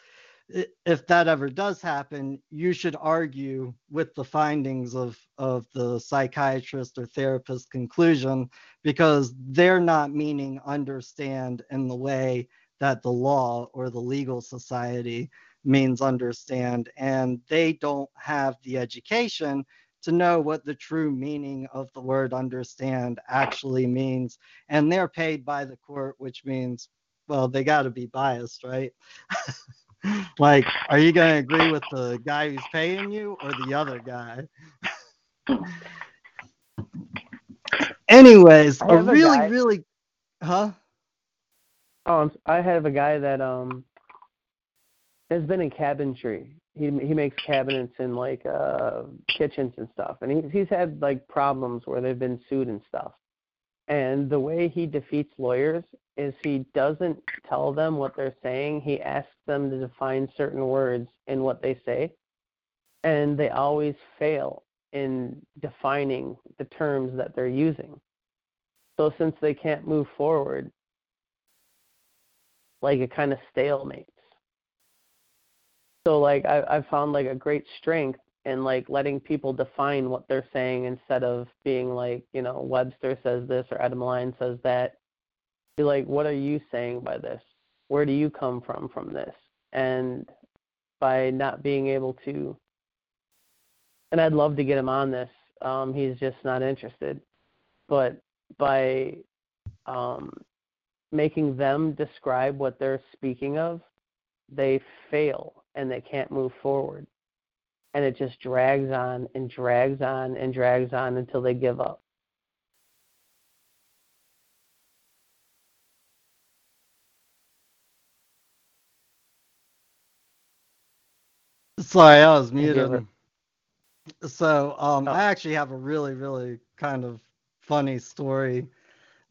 if that ever does happen, you should argue with the findings of, of the psychiatrist or therapist conclusion because they're not meaning understand in the way that the law or the legal society means understand. And they don't have the education to know what the true meaning of the word understand actually means. And they're paid by the court, which means, well, they got to be biased, right? like, are you going to agree with the guy who's paying you or the other guy? Anyways, a have a really, really, huh? Oh, s- I have a guy that um has been in cabinetry. He he makes cabinets in like uh kitchens and stuff, and he, he's had like problems where they've been sued and stuff. And the way he defeats lawyers is he doesn't tell them what they're saying. He asks them to define certain words in what they say, and they always fail in defining the terms that they're using. So since they can't move forward, like it kind of stalemates. So like I I've found like a great strength in like letting people define what they're saying instead of being like, you know, Webster says this or Adam Line says that. Be like, what are you saying by this? Where do you come from from this? And by not being able to and I'd love to get him on this. Um, he's just not interested. But by um, making them describe what they're speaking of, they fail and they can't move forward. And it just drags on and drags on and drags on until they give up. Sorry, I was Have you ever- muted. So, um, Oh. I actually have a really, really kind of funny story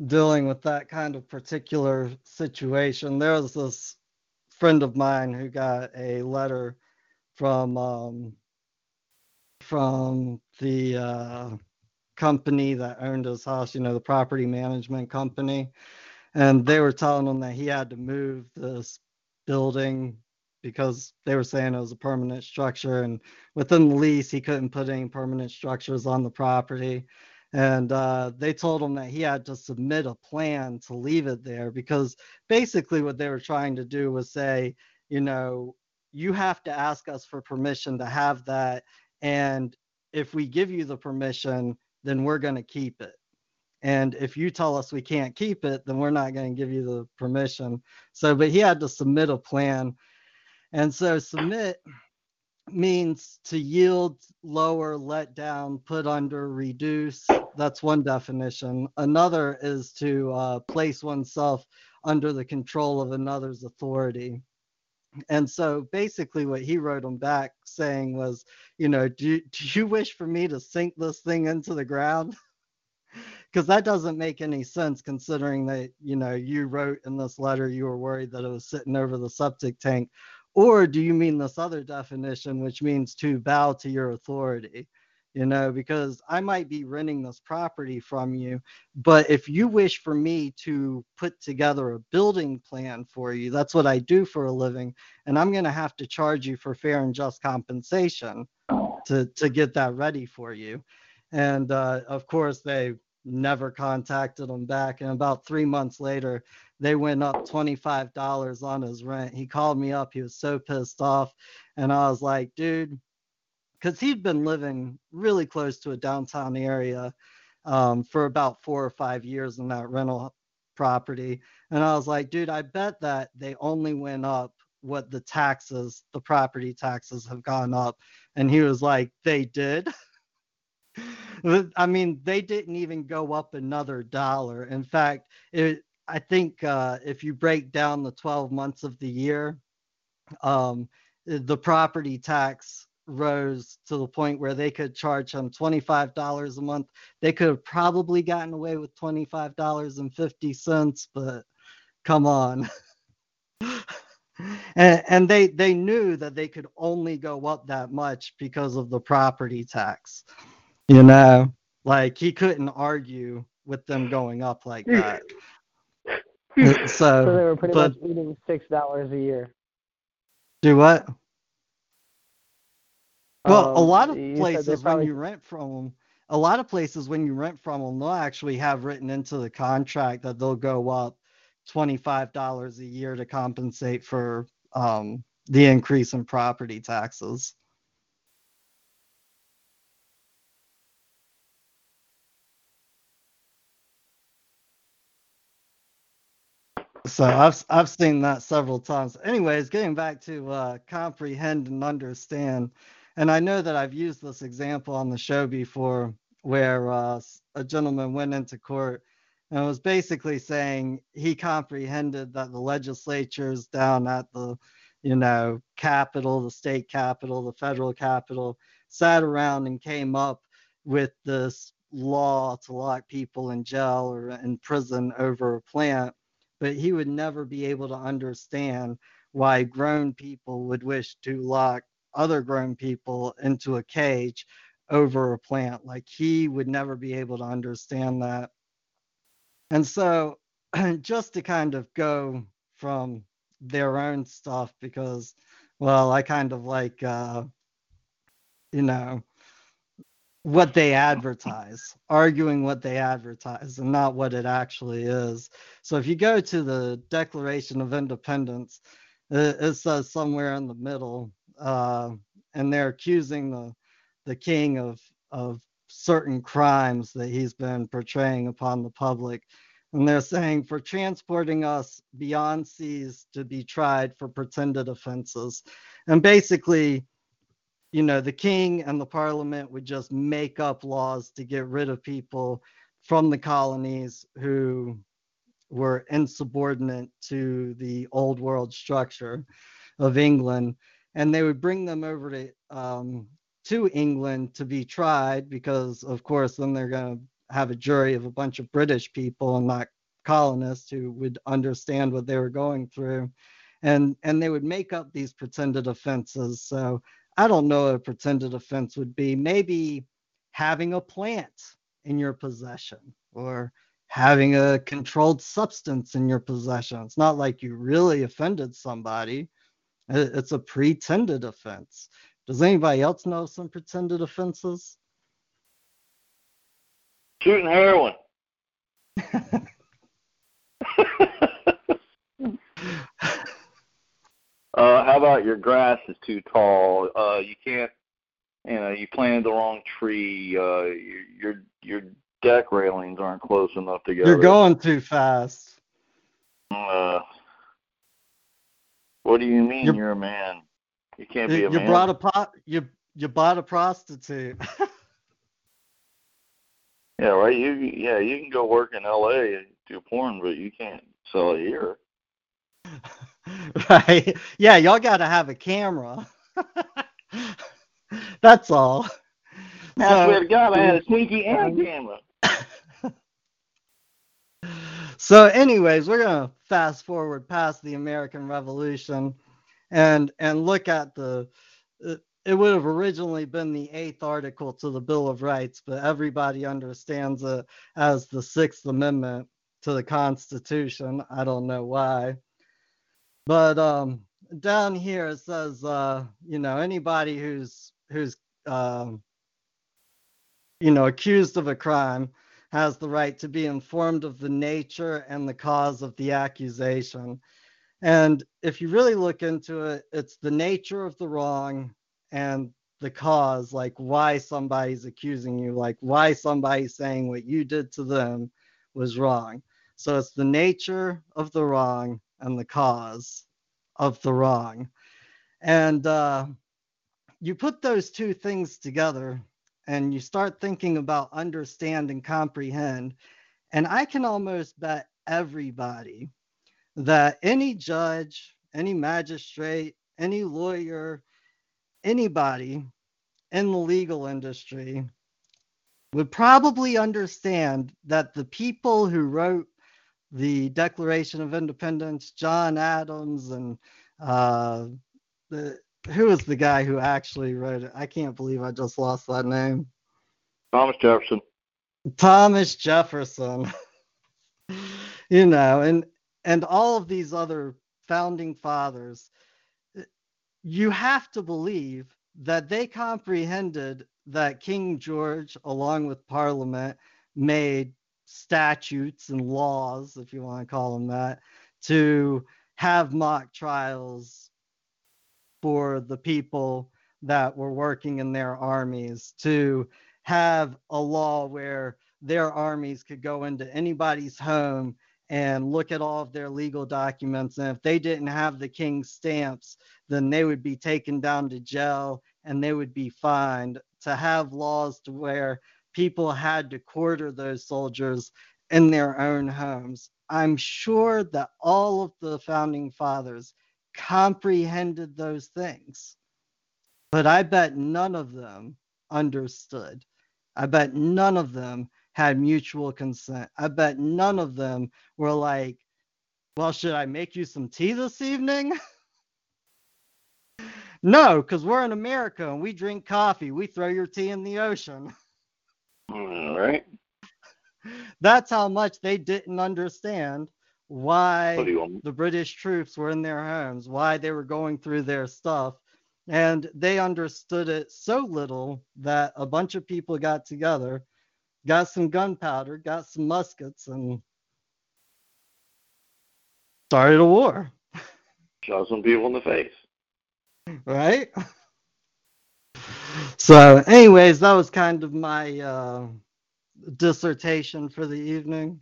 dealing with that kind of particular situation. There was this friend of mine who got a letter from um, from the uh, company that owned his house, you know, the property management company, and they were telling him that he had to move this building because they were saying it was a permanent structure and within the lease he couldn't put any permanent structures on the property. And uh, they told him that he had to submit a plan to leave it there because basically what they were trying to do was say you know you have to ask us for permission to have that and if we give you the permission then we're going to keep it. And if you tell us we can't keep it then we're not going to give you the permission. So but he had to submit a plan and so submit means to yield, lower, let down, put under, reduce. That's one definition. Another is to uh, place oneself under the control of another's authority. And so basically, what he wrote him back saying was, you know, do, do you wish for me to sink this thing into the ground? Because that doesn't make any sense considering that, you know, you wrote in this letter you were worried that it was sitting over the septic tank or do you mean this other definition which means to bow to your authority? You know because i might be renting this property from you but if you wish for me to put together a building plan for you that's what i do for a living and i'm going to have to charge you for fair and just compensation to to get that ready for you. And uh, of course they never contacted him back and about three months later they went up $25 on his rent. He called me up. He was so pissed off. And I was like, dude, because he'd been living really close to a downtown area um, for about four or five years in that rental property. And I was like, dude, I bet that they only went up what the taxes, the property taxes have gone up. And he was like, they did. I mean, they didn't even go up another dollar. In fact, it, I think uh, if you break down the 12 months of the year, um, the property tax rose to the point where they could charge him $25 a month, they could have probably gotten away with $25.50, but come on. and, and they they knew that they could only go up that much because of the property tax. You know, like he couldn't argue with them going up like that. so, So they were pretty but much eating six dollars a year. do what? Well, a Um, lot of you said they places when you rent from them, a lot of places when you rent from them, they'll actually have written into the contract that they'll go up twenty-five dollars a year to compensate for um, the increase in property taxes. So I've I've seen that several times. Anyways, getting back to uh, comprehend and understand, and I know that I've used this example on the show before, where uh, a gentleman went into court and was basically saying he comprehended that the legislatures down at the, you know, capital, the state capital, the federal capital, sat around and came up with this law to lock people in jail or in prison over a plant but he would never be able to understand why grown people would wish to lock other grown people into a cage over a plant. Like he would never be able to understand that. And so, just to kind of go from their own stuff, because, well, I kind of like, uh, you know, what they advertise, arguing what they advertise and not what it actually is. So if you go to the Declaration of Independence, it, it says somewhere in the middle, uh, and they're accusing the the king of of certain crimes that he's been portraying upon the public. And they're saying for transporting us beyond seas to be tried for pretended offenses. And basically, you know, the king and the parliament would just make up laws to get rid of people from the colonies who were insubordinate to the old world structure of England. And they would bring them over to um, to England to be tried because, of course, then they're going to have a jury of a bunch of British people and not colonists who would understand what they were going through. And, and they would make up these pretended offenses. So I don't know what a pretended offense would be. Maybe having a plant in your possession or having a controlled substance in your possession. It's not like you really offended somebody. It's a pretended offense. Does anybody else know some pretended offenses? Shooting heroin. uh, how about your grass is too tall? Uh, you can't, you know, you planted the wrong tree. Uh, your your, your deck railings aren't close enough together. You're going too fast. Uh, what do you mean You're- you're a man? You can't be You, a you man. brought a pot. You you bought a prostitute. yeah, right. You yeah, you can go work in L.A. and do porn, but you can't sell it here. right? Yeah, y'all got to have a camera. That's all. I So- swear to God, I had a sneaky and a camera. So, anyways, we're gonna fast forward past the American Revolution, and and look at the. It, it would have originally been the eighth article to the Bill of Rights, but everybody understands it as the Sixth Amendment to the Constitution. I don't know why, but um, down here it says, uh, you know, anybody who's who's um, you know accused of a crime has the right to be informed of the nature and the cause of the accusation. And if you really look into it, it's the nature of the wrong and the cause, like why somebody's accusing you, like why somebody's saying what you did to them was wrong. So it's the nature of the wrong and the cause of the wrong. And uh, you put those two things together and you start thinking about understand and comprehend. And I can almost bet everybody that any judge, any magistrate, any lawyer, anybody in the legal industry would probably understand that the people who wrote the Declaration of Independence, John Adams, and uh, the who was the guy who actually wrote it? I can't believe I just lost that name. Thomas Jefferson. Thomas Jefferson. you know, and and all of these other founding fathers, you have to believe that they comprehended that King George, along with Parliament, made statutes and laws, if you want to call them that, to have mock trials for the people that were working in their armies, to have a law where their armies could go into anybody's home and look at all of their legal documents. And if they didn't have the king's stamps, then they would be taken down to jail and they would be fined. To have laws to where people had to quarter those soldiers in their own homes. I'm sure that all of the founding fathers comprehended those things, but I bet none of them understood. I bet none of them had mutual consent. I bet none of them were like, well, should I make you some tea this evening? no, because we're in America and we drink coffee. We throw your tea in the ocean. All right. That's how much they didn't understand why What do you want? the British troops were in their homes, why they were going through their stuff. And they understood it so little that a bunch of people got together, got some gunpowder, got some muskets, and started a war, Shot some people in the face. right? So, anyways, that was kind of my uh, dissertation for the evening.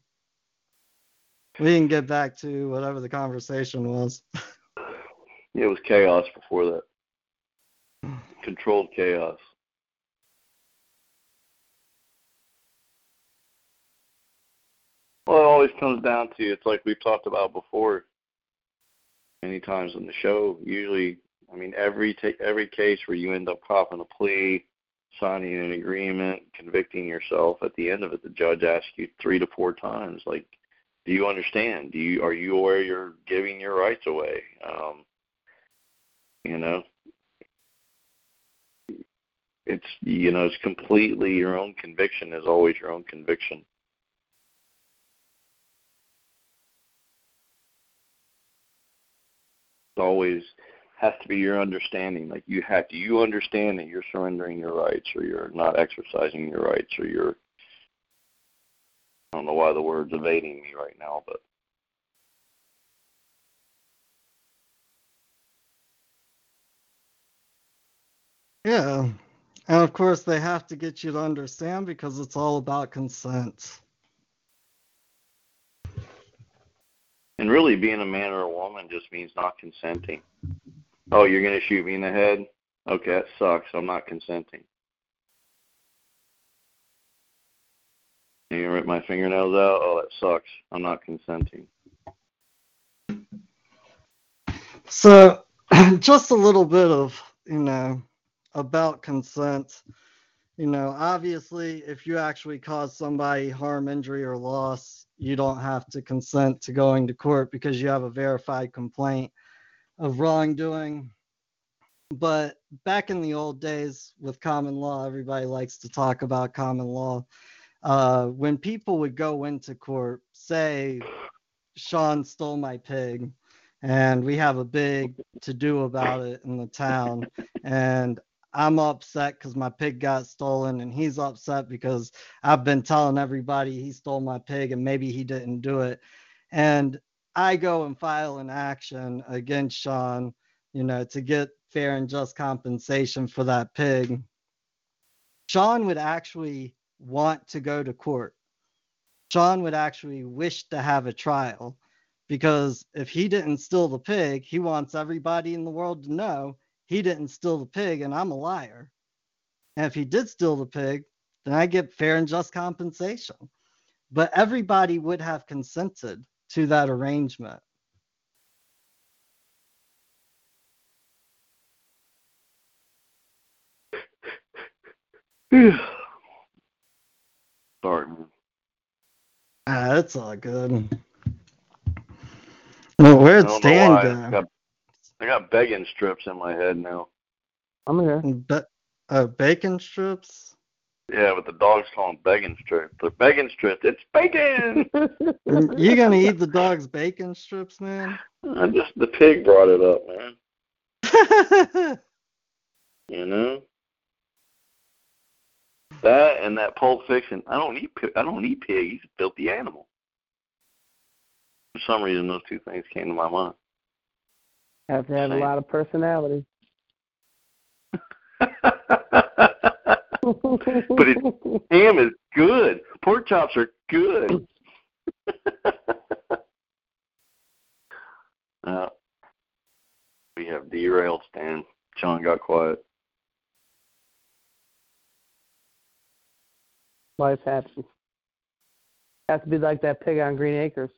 We can get back to whatever the conversation was. It was chaos before that. Controlled chaos. Well, it always comes down to it's like we've talked about before many times on the show. Usually, I mean, every ta- every case where you end up copping a plea, signing an agreement, convicting yourself, at the end of it, the judge asks you three to four times, like, do you understand? Do you are you aware you're giving your rights away? Um, you know, it's you know, it's completely your own conviction is always your own conviction. It always has to be your understanding. Like you have do you understand that you're surrendering your rights or you're not exercising your rights or you're I don't know why the word's evading me right now, but Yeah. And of course, they have to get you to understand because it's all about consent. and really being a man or a woman just means not consenting. Oh, you're gonna shoot me in the head? Okay, that sucks. I'm not consenting. You gonna rip my fingernails out? Oh, that sucks. I'm not consenting. So, just a little bit of, you know, about consent. You know, obviously, if you actually cause somebody harm, injury, or loss, you don't have to consent to going to court because you have a verified complaint of wrongdoing. But back in the old days with common law, everybody likes to talk about common law. Uh, when people would go into court, say, Sean stole my pig, and we have a big to do about it in the town. And I'm upset because my pig got stolen, and he's upset because I've been telling everybody he stole my pig and maybe he didn't do it. And I go and file an action against Sean, you know, to get fair and just compensation for that pig. Sean would actually want to go to court. Sean would actually wish to have a trial because if he didn't steal the pig, he wants everybody in the world to know he didn't steal the pig and I'm a liar. And if he did steal the pig, then I get fair and just compensation. But everybody would have consented to that arrangement. Sorry, man. Ah, it's all good. Well, I where'd Stan why. I go? got, I got begging strips in my head now. I'm here. Be- oh, bacon strips? Yeah, but the dogs call them begging strips. They're begging strips. It's bacon. you gonna eat the dog's bacon strips, man? I just the pig brought it up, man. You know that and that Pulp Fiction. I don't eat. I don't eat pig. He's a filthy animal. For some reason, those two things came to my mind. Have to have a lot of personality. but it, ham is good. Pork chops are good. uh, we have derailed Stan. John got quiet. Life happens. Has to be like that pig on Green Acres.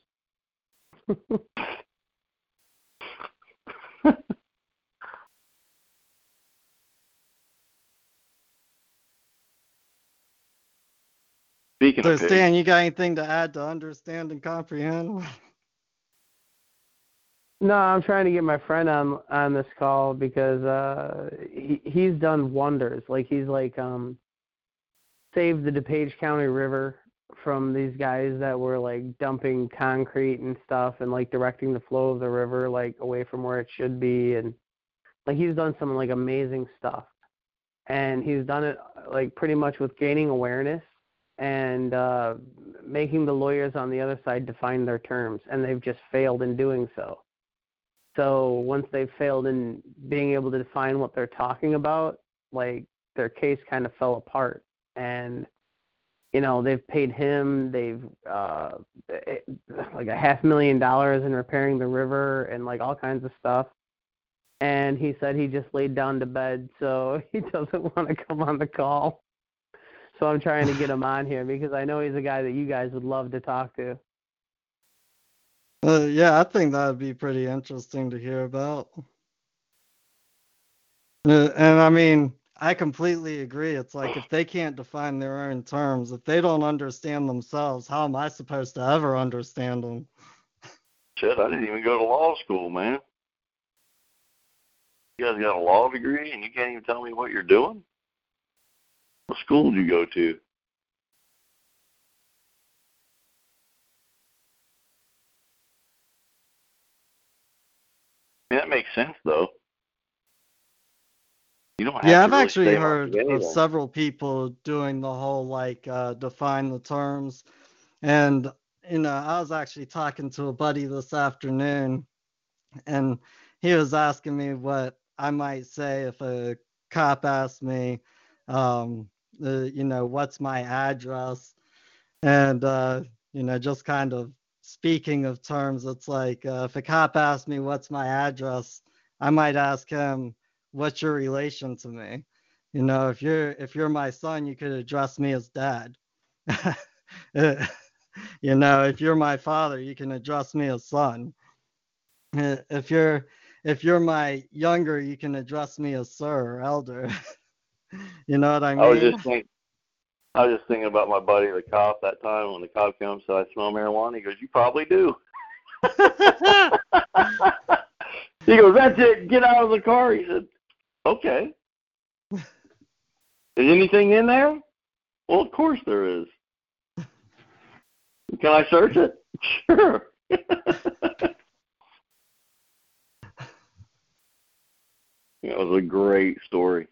Speaking So, of pigs, Stan, you got anything to add to understand and comprehend? No, I'm trying to get my friend on on this call because uh he he's done wonders. Like he's like um saved the DuPage County River from these guys that were like dumping concrete and stuff and like directing the flow of the river like away from where it should be and like he's done some like amazing stuff. And he's done it like pretty much with gaining awareness and uh making the lawyers on the other side define their terms and they've just failed in doing so. So once they've failed in being able to define what they're talking about, like their case kind of fell apart. And you know they've paid him, they've uh, it, like a half million dollars in repairing the river and like all kinds of stuff. And he said he just laid down to bed, so he doesn't want to come on the call. So I'm trying to get him on here because I know he's a guy that you guys would love to talk to. Uh, yeah, I think that would be pretty interesting to hear about. Uh, and I mean, I completely agree. It's like if they can't define their own terms, if they don't understand themselves, how am I supposed to ever understand them? shit, I didn't even go to law school, man. You guys got a law degree and you can't even tell me what you're doing? What school do you go to? I mean, that makes sense, though. You don't have Yeah, I've really actually heard of several people doing the whole like uh, define the terms. And, you know, I was actually talking to a buddy this afternoon and he was asking me what I might say if a cop asked me, um, uh, you know, what's my address? And, uh, you know, just kind of speaking of terms, it's like uh, if a cop asked me what's my address, I might ask him, what's your relation to me? You know, if you're if you're my son, you could address me as dad. You know, if you're my father, you can address me as son. Uh, If you're if you're my younger, you can address me as sir or elder. you know what I mean? I was just thinking. I was just thinking about my buddy, the cop, that time when the cop comes, said I smell marijuana. He goes, "You probably do." he goes, "That's it. Get out of the car." He said, "Okay." Is anything in there? Well, of course there is. Can I search it? Sure. That was a great story.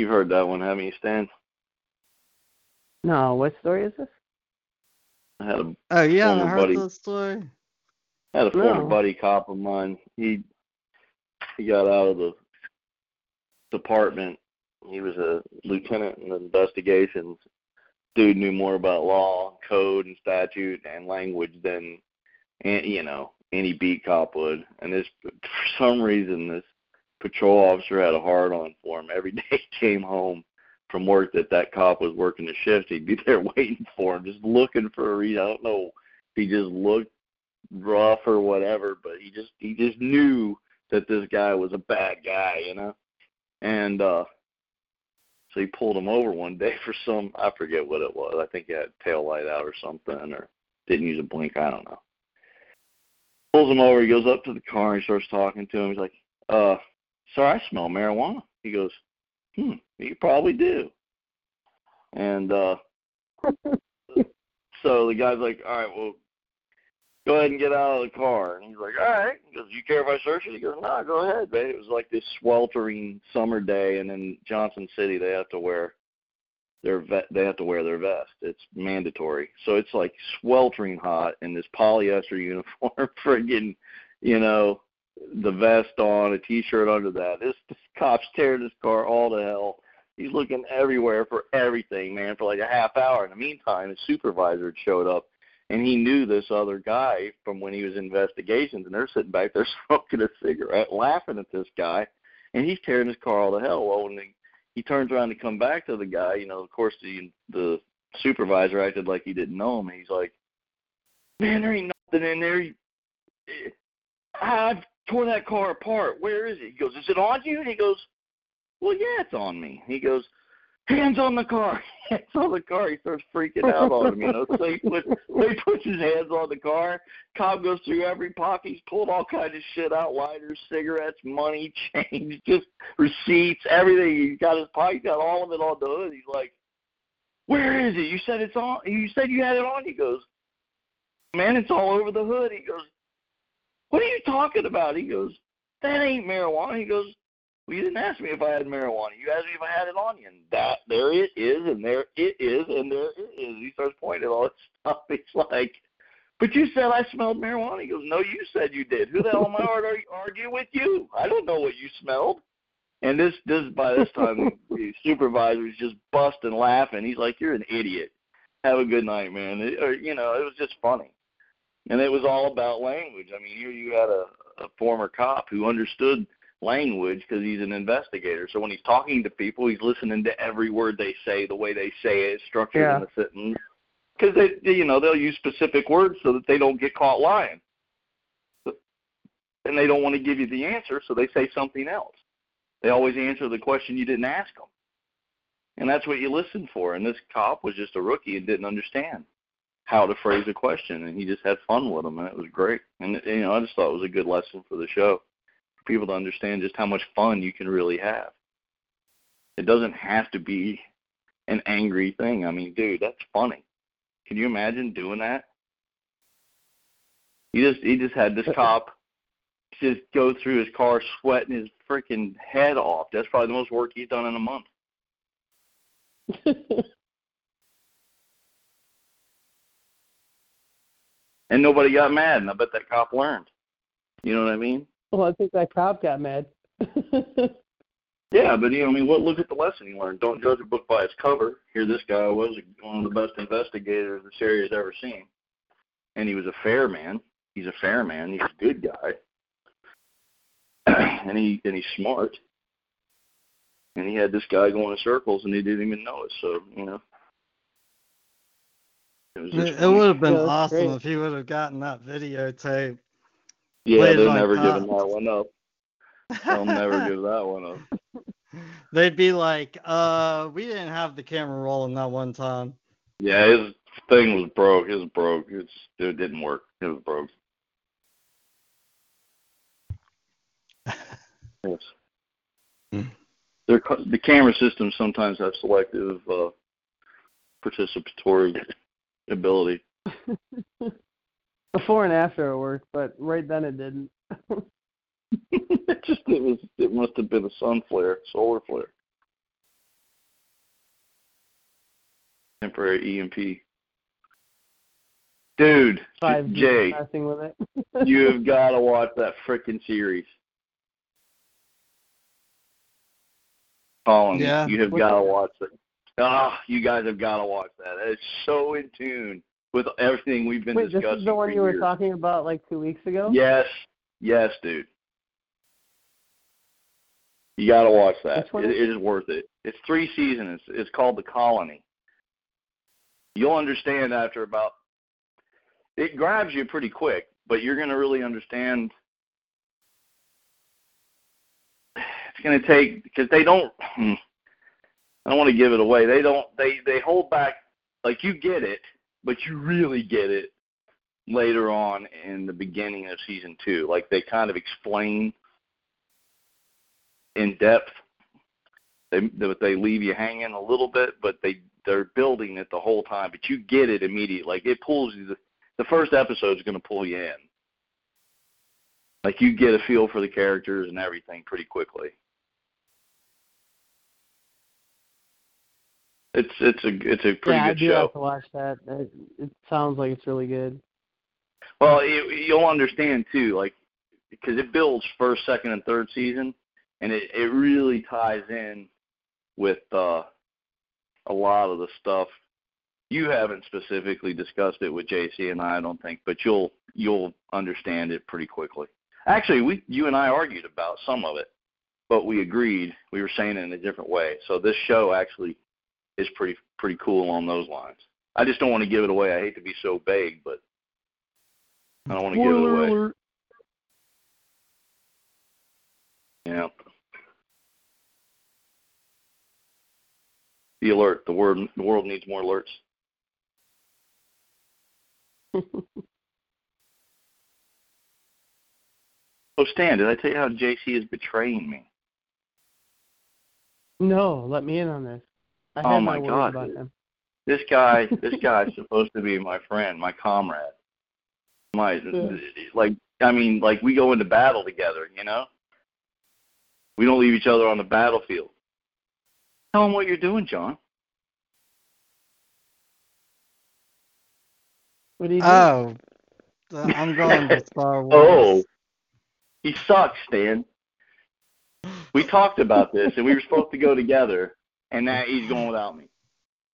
You've heard that one, haven't you, Stan? No, what story is this? I had a oh, yeah, haven't heard buddy. this story? I had a former No. buddy cop of mine. He he got out of the department. He was a lieutenant in investigations. Dude knew more about law, code, and statute and language than, and you know, any beat cop would. And this, for some reason, this patrol officer had a hard on for him. Every day he came home from work that that cop was working the shift, he'd be there waiting for him, just looking for a reason. I don't know if he just looked rough or whatever, but he just he just knew that this guy was a bad guy, you know. And uh so he pulled him over one day for some I forget what it was. I think he had tail light out or something or didn't use a blink, I don't know. Pulls him over, he goes up to the car and starts talking to him. He's like, Uh, sir, I smell marijuana. He goes, Hmm, you probably do. And uh so the guy's like, All right, well go ahead and get out of the car. And he's like, All right. He goes, You care if I search it? He goes, No, go ahead, man. It was like this sweltering summer day and in Johnson City they have to wear their vet they have to wear their vest. It's mandatory. So it's like sweltering hot in this polyester uniform, friggin', you know, the vest on, a t shirt under that. This this cop's tearing this car all to hell. He's looking everywhere for everything, man, for like a half hour. In the meantime, his supervisor had showed up and he knew this other guy from when he was in investigations and they're sitting back there smoking a cigarette, laughing at this guy, and he's tearing his car all to hell. Well when the, he turns around to come back to the guy, you know, of course the the supervisor acted like he didn't know him and he's like, Man, there ain't nothing in there. Eh, I've torn that car apart. Where is it? He goes, Is it on you? And he goes, Well, yeah, it's on me. He goes, Hands on the car. Hands on the car. He starts freaking out on him, you know. So he puts so he puts his hands on the car. Cop goes through every pocket. He's pulled all kinds of shit out: lighters, cigarettes, money, change, just receipts, everything. He's got his pipe, he's got all of it on the hood. He's like, "Where is it? You said it's on. You said you had it on." He goes, "Man, it's all over the hood." He goes, "What are you talking about?" He goes, "That ain't marijuana." He goes, well, you didn't ask me if I had marijuana. You asked me if I had it on you. And that, there it is, and there it is, and there it is. He starts pointing at all this stuff. He's like, but you said I smelled marijuana. He goes, no, you said you did. Who the hell am I to argue with you? I don't know what you smelled. And this, this by this time, the supervisor is just busting laughing. He's like, you're an idiot. Have a good night, man. It, or, you know, it was just funny. And it was all about language. I mean, here you had a, a former cop who understood – language because he's an investigator. So when he's talking to people, he's listening to every word they say, the way they say it, structured Yeah. in the sentence. Because they, they, you know, they'll use specific words so that they don't get caught lying, and they don't want to give you the answer, so they say something else. They always answer the question you didn't ask them, and that's what you listen for. And this cop was just a rookie and didn't understand how to phrase a question, and he just had fun with them, and it was great. And you know, I just thought it was a good lesson for the show for people to understand just how much fun you can really have. It doesn't have to be an angry thing. I mean, dude, that's funny. Can you imagine doing that? He just he just had this uh, uh. cop just go through his car sweating his freaking head off. That's probably the most work he's done in a month. And nobody got mad, and I bet that cop learned. You know what I mean? well, I think that cop got mad. Yeah, but you know, I mean, what? Look at the lesson he learned. Don't judge a book by its cover. Here, this guy was one of the best investigators this area's ever seen, and he was a fair man. He's a fair man. He's a good guy, and he and he's smart. And he had this guy going in circles, and he didn't even know it. So you know, it was It, it would have been Yeah, awesome great. if he would have gotten that videotape. Yeah, they're on never giving cops. that one up. They'll never give that one up. They'd be like, uh, we didn't have the camera rolling that one time. Yeah, his thing was broke. It was broke. It's it didn't work. It was broke. Yes. Hmm. Their the camera systems sometimes have selective uh, participatory ability. Before and after it worked, but right then it didn't. it just it was it must have been a sun flare, solar flare. Temporary EMP. Dude, Five Jay, messing with it. you have got to watch that frickin' series. Colin, Yeah. you have got to watch it. Ah, you guys have got to watch that. It's so in tune with everything we've been Wait, this is the one you were years. talking about like two weeks ago? Yes, yes, dude. You got to watch that. It, is it is worth it. It's three seasons. It's, it's called The Colony. You'll understand after about. It grabs you pretty quick. but you're going to really understand. It's going to take because they don't. I don't want to give it away. They don't. They they hold back. Like you get it, but you really get it later on in the beginning of season two. Like they kind of explain in depth. They they leave you hanging a little bit, but they they're building it the whole time. But you get it immediately. Like it pulls you. The, the first episode is going to pull you in. Like you get a feel for the characters and everything pretty quickly. It's it's a it's a pretty yeah, I good do show. have to watch that. It, it sounds like it's really good. Well, it, you'll understand too, like because it builds first, second, and third season, and it it really ties in with uh, a lot of the stuff. You haven't specifically discussed it with JC and I, I don't think, but you'll you'll understand it pretty quickly. Actually, we you and I argued about some of it, but we agreed. We were saying it in a different way. So this show actually is pretty pretty cool on those lines. I just don't want to give it away. I hate to be so vague, but I don't want to give it away. Yeah. The alert. The world The world needs more alerts. Oh, Stan, did I tell you how JC is betraying me? no, let me in on this. I Oh my my, God, words about him. This guy. this guy's supposed to be my friend, my comrade. My Yeah. like. I mean, like we go into battle together. You know. We don't leave each other on the battlefield. Tell him what you're doing, John. What do you do? Oh, I'm going to Star oh. Wars. Oh, he sucks, Stan. We talked about this, and we were supposed to go together, and now he's going without me.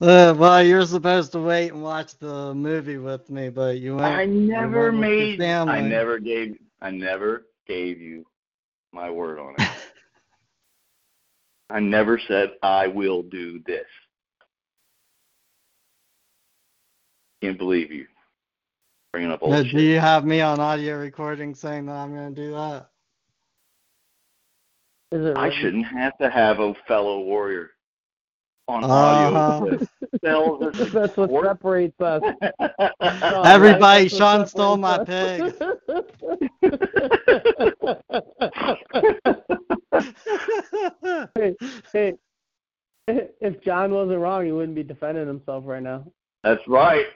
Uh, well, you're supposed to wait and watch the movie with me, but you went. I never went made. I never gave. I never gave you my word on it. I never said I will do this. Can't believe you bringing up old Uh, shit. do you have me on audio recording saying that I'm going to do that? Is it I shouldn't have to have a fellow warrior on Uh-huh. that sells us That's what separates us. Everybody, Sean stole my us. hey, hey, if John wasn't wrong, he wouldn't be defending himself right now. That's right.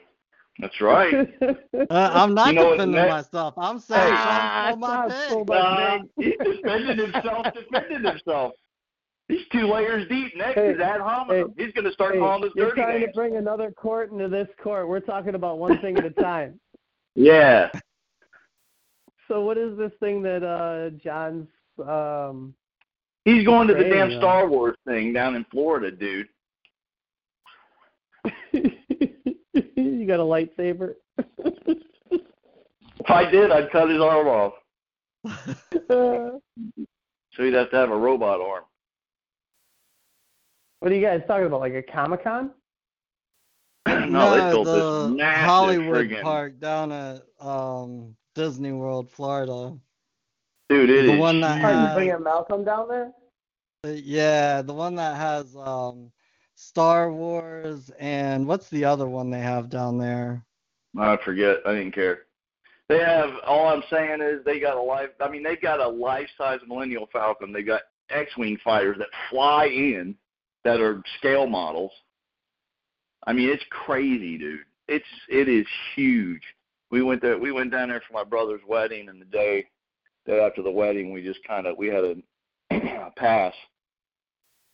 That's right. Uh, I'm not You know defending myself. I'm saying Ah, Sean stole my pig. Uh, he defended himself, defended himself. He's two layers deep. Next Hey, is ad hominem. He's going to start Hey, calling us you're dirty trying names. to bring another court into this court. We're talking about one thing at a time. Yeah. So what is this thing that uh John's um He's going to the damn man. Star Wars thing down in Florida, dude. you got a lightsaber? If I did, I'd cut his arm off. So he'd have to have a robot arm. Are you guys talking about? Like a Comic Con? no, they built the this massive Hollywood friggin' Park down at um, Disney World, Florida. Dude, it The is one that huge. Are you bringing Malcolm down there? Uh, Yeah, the one that has um, Star Wars and what's the other one they have down there? I forget. I didn't care. They have. All I'm saying is they got a life. I mean, they've got a life-size Millennium Falcon. They got X-wing fighters that fly in that are scale models. I mean, it's crazy, dude. It's it is huge. We went there. We went down there for my brother's wedding, and the day day after the wedding, we just kind of we had a, a pass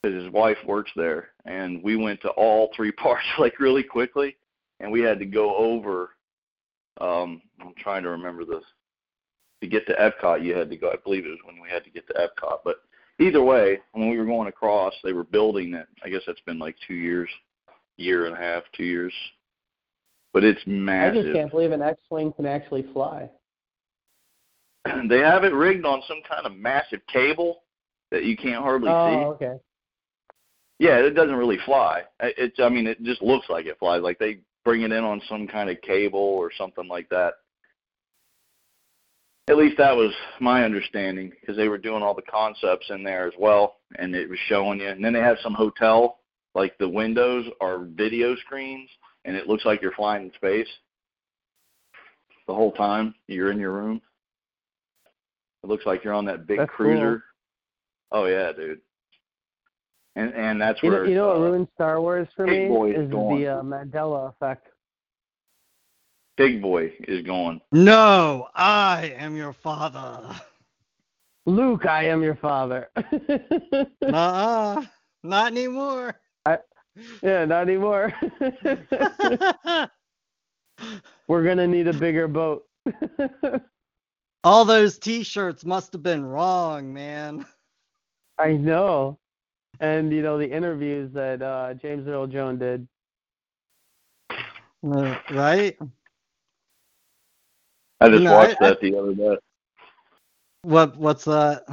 because his wife works there, and we went to all three parts like really quickly, and we had to go over um, I'm trying to remember this. To get to Epcot, you had to go. I believe it was when we had to get to Epcot. But either way, when we were going across, they were building it. I guess that's been like two years, year and a half, two years. But it's massive. I just can't believe an X-wing can actually fly. They have it rigged on some kind of massive cable that you can't hardly Oh, see. okay. Yeah, it doesn't really fly. It- It's. I mean, it just looks like it flies. Like they bring it in on some kind of cable or something like that. At least that was my understanding because they were doing all the concepts in there as well, and it was showing you. And then they have some hotel, like the windows are video screens, and it looks like you're flying in space the whole time you're in your room. It looks like you're on that big That's cruiser. Oh yeah, dude. And and that's You know, where you know what uh, ruined Star Wars for me is is gone. the uh, Mandela effect. Big Boy is going. No, I am your father. Luke, I am your father. Uh-uh, not anymore. yeah, not anymore. We're gonna need a bigger boat. All those T-shirts must have been wrong, man. I know. And you know the interviews that uh, James Earl Jones did. Uh, Right? I just No, watched I- that the other day. What? What's that?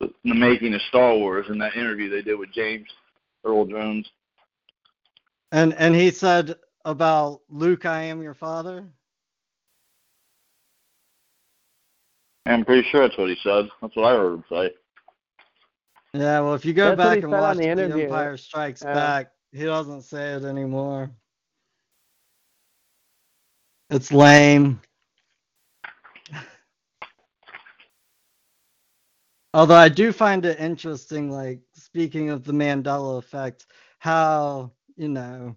The the making of Star Wars and that interview they did with James Earl Jones. And and he said about Luke, I am your father. I'm pretty sure that's what he said. That's what I heard him say. Yeah, well, if you go That's back and watch the the, interview. Empire Strikes Yeah. Back, he doesn't say it anymore. It's lame. Although I do find it interesting, like speaking of the Mandela effect, how you know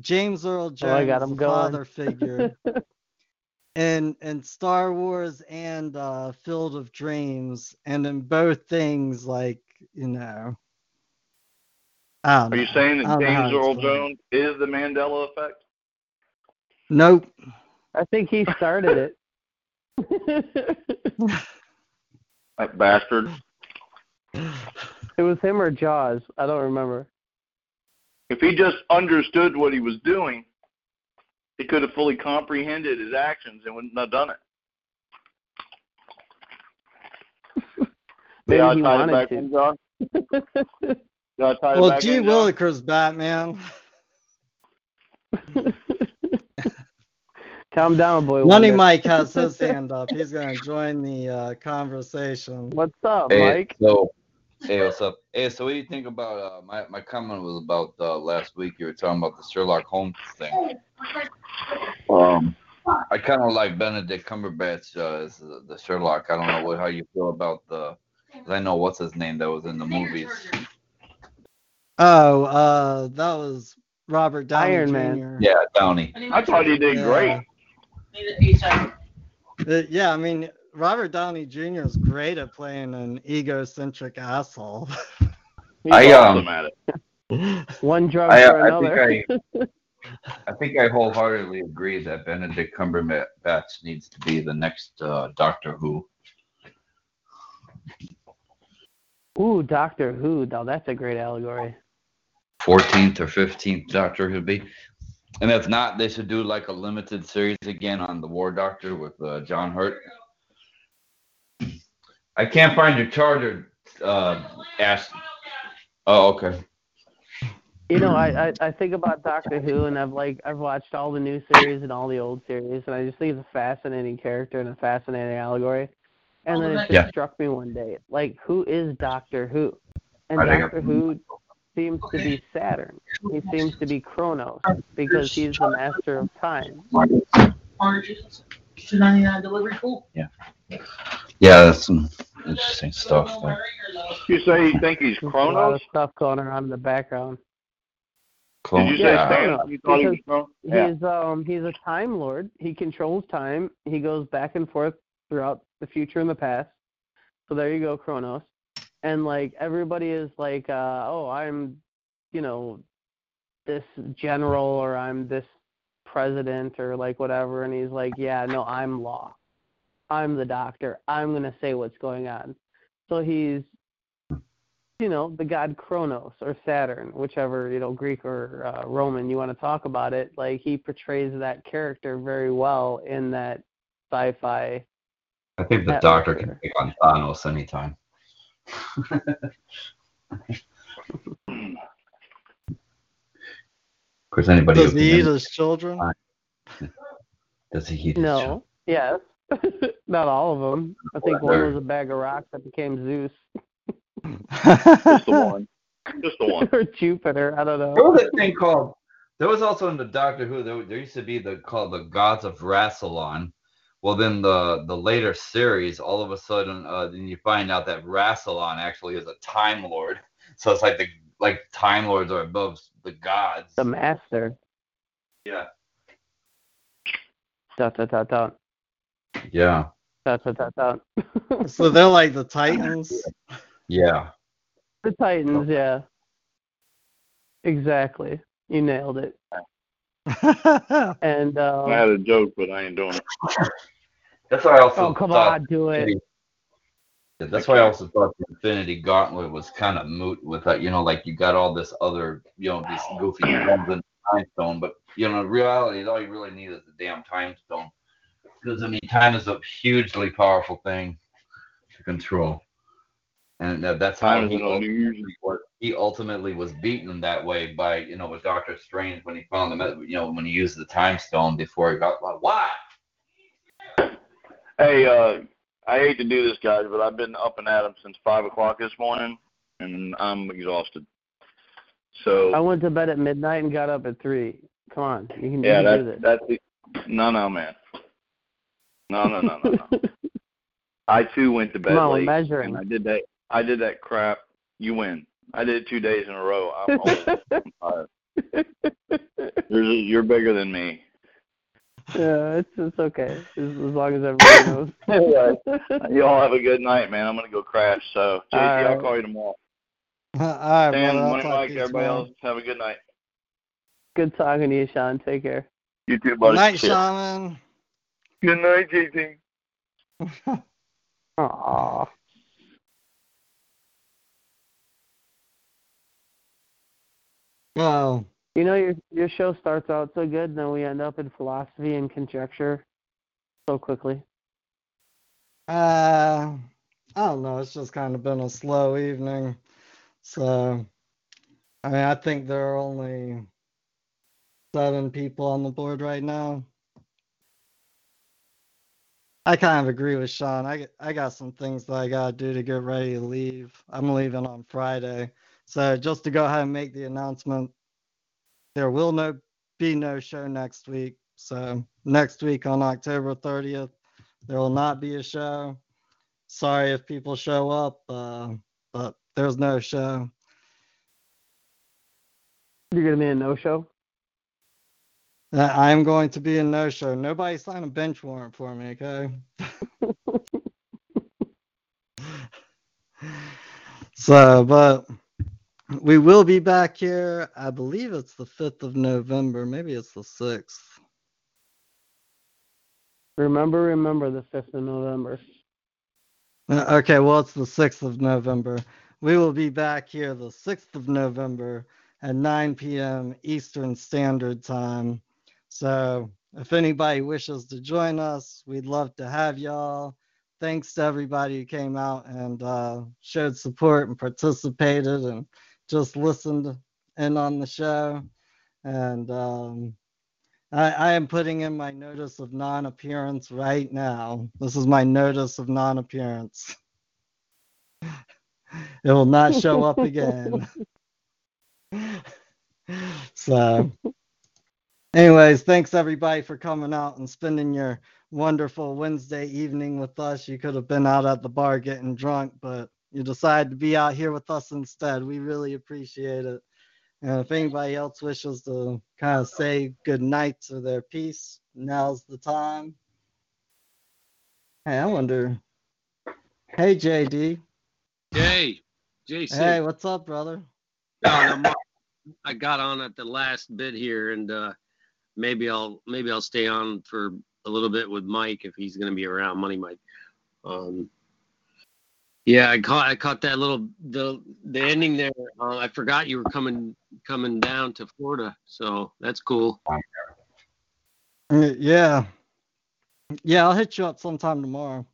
James Earl Jones, Oh, I got him the father figure, in in Star Wars and uh, Field of Dreams, and in both things, like you know. I don't Are you saying that don't know how James Earl explain. Jones is the Mandela effect? Nope. I think he started it. That bastard. it was him or Jaws. I don't remember. If he just understood what he was doing, he could have fully comprehended his actions and wouldn't have done it. Maybe Yeah, I he tied it wanted back to. in, John. Yeah, I tied it Well, back G. in, John? Willikers Batman. Calm down, boy. Money Wonder. Mike has his hand up. He's gonna join the uh, conversation. What's up, Hey, Mike? so, hey, what's up? Hey, so what do you think about uh, my my comment was about uh, last week? You were talking about the Sherlock Holmes thing. Um, I kind of like Benedict Cumberbatch uh, as the, the Sherlock. I don't know what how you feel about the. 'cause I know what's his name that was in the movies. Oh, uh, that was Robert Downey Iron Jr. Man. Yeah, Downey. I thought he did Yeah. great. Uh, yeah, I mean, Robert Downey Jr. is great at playing an egocentric asshole. He's I, um, awesome at it. One drug I, for I another. think I, I think I wholeheartedly agree that Benedict Cumberbatch needs to be the next uh, Doctor Who. Ooh, Doctor Who. Now that's a great allegory. 14th or 15th Doctor who'd be. And if not, they should do like a limited series again on the War Doctor with uh, John Hurt. I can't find your charger, uh, Ash. Oh, okay. You know, I, I I think about Doctor Who, and I've like I've watched all the new series and all the old series, and I just think it's a fascinating character and a fascinating allegory. And then it just Yeah. struck me one day, like who is Doctor Who? And Doctor Who seems to be Saturn. He seems to be Kronos because he's the master of time. Oranges. Two ninety nine delivery cool. Yeah, that's some interesting stuff. There. You say you think he's There's a lot of stuff going around in the background. Clone, Did you say yeah. Stan? You thought he was Kronos? Yeah. He's um he's a time lord. He controls time. He goes back and forth throughout the future and the past. So there you go, Kronos. And like everybody is like, uh, oh, I'm, you know, this general or I'm this president or like whatever. And he's like, yeah, no, I'm law. I'm the doctor. I'm gonna say what's going on. So he's, you know, the god Kronos or Saturn, whichever you know Greek or uh, Roman you want to talk about it. Like he portrays that character very well in that sci-fi. I think the Doctor can take on Thanos anytime. Of course, anybody Does who he eat his children? does he eat his No, yes, Not all of them. I think one was a bag of rocks that became Zeus. Just the one. Just the one. or Jupiter. I don't know. There was a thing called. There was also in the Doctor Who. There, there used to be the called the Gods of Rassilon. Well, then the the later series, all of a sudden, uh, then you find out that Rassilon actually is a Time Lord. So it's like the like Time Lords are above the gods. The Master. Yeah. Dot dot dot dot. Yeah. Dot dot dot dot. So they're like the Titans. Yeah. The Titans, yeah. Exactly. You nailed it. And um, I had a joke, but I ain't doing it. That's why I also oh come thought on, do it. Yeah, that's why I also thought the Infinity Gauntlet was kind of moot with that. You know, like you got all this other, you know, these goofy ones in time stone, but you know, in reality, all you really need is the damn time stone. Because I mean, time is a hugely powerful thing to control, and uh, that's how Time is he an ultimately, was, he ultimately was beaten that way by, you know, with Doctor Strange when he found the, you know, when he used the time stone before he got like, why? Hey, uh, I hate to do this, guys, but I've been up and at at 'em since five o'clock this morning, and I'm exhausted. So I went to bed at midnight and got up at three. Come on, you can, yeah, you can do that this. that's the, no, no, man. No, no, no, no, no. I too went to bed Come on, we're late, measuring. and I did that. I did that crap. You win. I did it two days in a row. I'm old. You're, you're bigger than me. yeah, it's it's okay as, as long as everybody knows. Anyway, you all have a good night, man. I'm gonna go crash. So, JC, All I'll call you tomorrow. All right, Dan, brother. I'll Money talk Mike, to you everybody tomorrow. else, have a good night. Good talking to you, Sean. Take care. You too, Good buddy. night, See ya. Shaman. Good night, JC. Aw. Well, You know your your show starts out so good, and then we end up in philosophy and conjecture so quickly. uh, I don't know. It's just kind of been a slow evening. So, I mean, I think there are only seven people on the board right now. I kind of agree with Sean. I, I got some things that I got to do to get ready to leave. I'm leaving on Friday. So, just to go ahead and make the announcement, there will no be no show next week. So, next week on October 30th, there will not be a show. Sorry if people show up, uh, but there's no show. You're gonna be a no show. Uh, I'm going to be a no show. Nobody sign a bench warrant for me, okay? so, but we will be back here. I believe it's the 5th of November. Maybe it's the 6th. Remember, remember the fifth of November. Uh, Okay, well, it's the 6th of November. We will be back here the 6th of November at 9 p.m. Eastern Standard Time. So, if anybody wishes to join us, we'd love to have y'all. Thanks to everybody who came out and uh, showed support and participated and just listened in on the show. And um, I, I am putting in my notice of non appearance right now. This is my notice of non appearance. It will not show up again. so, anyways, thanks everybody for coming out and spending your wonderful Wednesday evening with us. You could have been out at the bar getting drunk, but you decided to be out here with us instead. We really appreciate it. And if anybody else wishes to kind of say good night to their piece, now's the time. Hey, I wonder. Hey, JD. Hey, JC. Hey, what's up, brother? I got on at the last bit here, and uh, maybe I'll maybe I'll stay on for a little bit with Mike if he's going to be around. Money Mike. Um, yeah, I caught I caught that little the the ending there. Uh, I forgot you were coming coming down to Florida, so that's cool. Uh, Yeah. Yeah, I'll hit you up sometime tomorrow.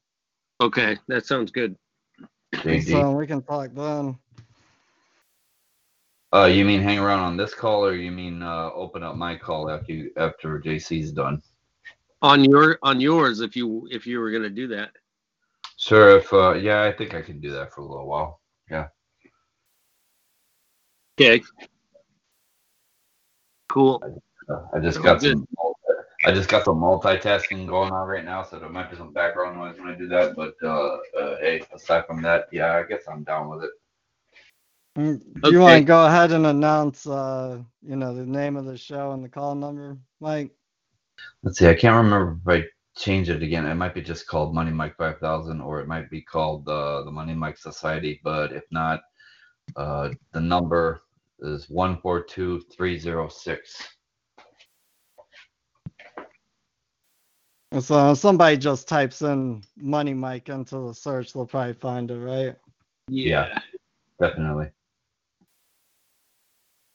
Okay, that sounds good. So we can talk then. Uh, you mean hang around on this call, or you mean uh, open up my call after you, after JC's done? on your on yours if you if you were gonna do that. Sure. If uh, yeah, I think I can do that for a little while. Yeah. Okay. Cool. Uh, I just Oh, got good. some. I just got some multitasking going on right now, so there might be some background noise when I do that. But uh, uh, hey, aside from that, yeah, I guess I'm down with it. Mm, Do you want to go ahead and announce, uh, you know, the name of the show and the call number, Mike? Let's see. I can't remember if I change it again. It might be just called Money Mike 5000, or it might be called uh, the Money Mike Society. But if not, uh, the number is one four two three zero six. So somebody just types in Money Mike into the search, they'll probably find it, right? Yeah, definitely.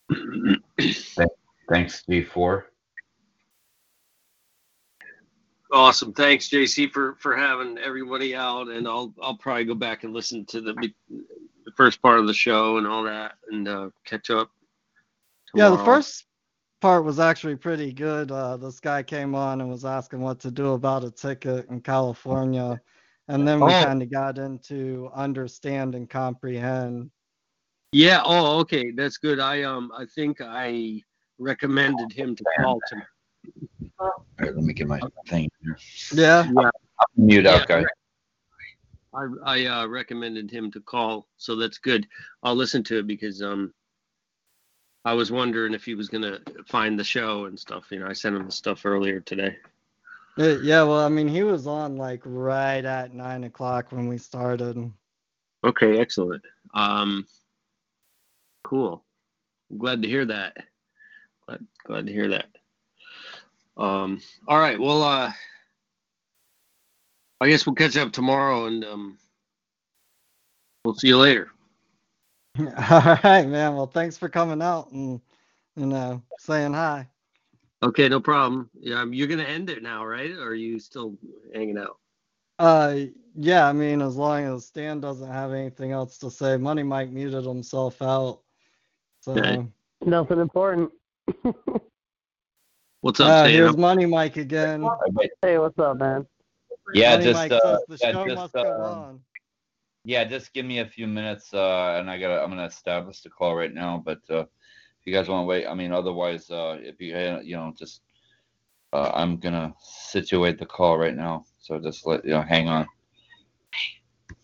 Thanks, G4. Awesome. Thanks, JC, for for having everybody out, and I'll I'll probably go back and listen to the the first part of the show and all that, and uh, catch up. Yeah, the first part was actually pretty good. Uh, this guy came on and was asking what to do about a ticket in California. And then we Oh. kind of got into understand and comprehend. Yeah. Oh, okay. That's good. I um I think I recommended him to call to All right, let me get my thing here. Yeah. Yeah. I Mute out, guys. I I uh, recommended him to call, so that's good. I'll listen to it because um I was wondering if he was gonna find the show and stuff. You know, I sent him the stuff earlier today. Uh, Yeah, well, I mean, he was on like right at nine o'clock when we started. Okay, excellent. Um, cool. I'm glad to hear that. Glad, glad to hear that. Um, all right. Well, uh, I guess we'll catch up tomorrow, and um, we'll see you later. All right, man. Well, thanks for coming out and, you know, saying hi. Okay, no problem. Yeah, um, you're gonna end it now, right? Or are you still hanging out? Uh, yeah, I mean, as long as Stan doesn't have anything else to say, Money Mike muted himself out. So, Okay. Nothing important. What's up, uh, here's Money Mike again. Hey, what's up, man? Yeah, Money just Mike uh, the yeah, show just must go on. yeah, just give me a few minutes, uh, and I gotta I'm gonna establish the call right now. But uh, if you guys want to wait, I mean, otherwise, uh, if you uh, you know just uh, I'm gonna situate the call right now. So just let you know, hang on.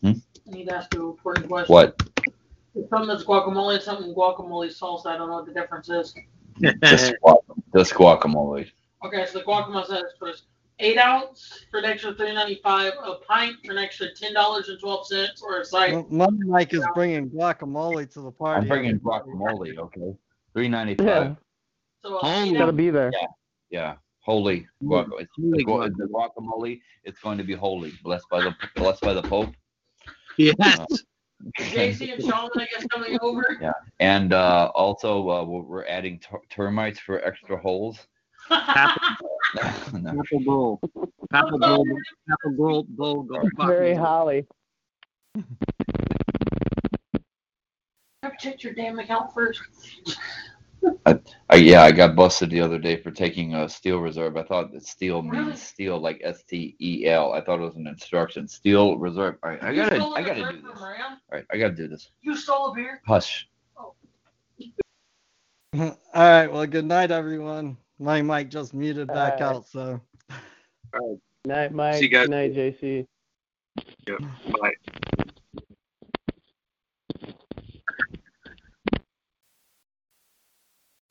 I need to ask you a important question. What? If something that's guacamole and something guacamole salsa, I don't know what the difference is. Just, guac- just guacamole. Okay, so the guacamole says was eight ounce for an extra three ninety five, a pint for an extra ten dollars and twelve cents, or a side. Well, Money Mike is bringing guacamole to the party. I'm bringing guacamole. Okay, three ninety five. Yeah, So a Holy eight gotta be there. Yeah, holy mm, guac- it's Holy the, gu- the guacamole. It's going to be holy, blessed by the blessed by the Pope. Yes. Uh, JC and Sean, I guess, coming over. Yeah, and uh, also uh, we're, we're adding ter- termites for extra holes. Apple, No. apple bowl. Apple bowl. Apple bowl. bowl go Very holly. Have checked your damn account first. I, yeah, I got busted the other day for taking a steel reserve. I thought that steel means steel, like S T E L. I thought it was an instruction. Steel reserve. All right, I You gotta, stole I a gotta do from this. Ram? All right, I gotta do this. You stole a beer? Hush. All right. Well, good night, everyone. My mic just muted back All right. out. So, All right. Night, Mike. See you guys. Good night, JC. Bye.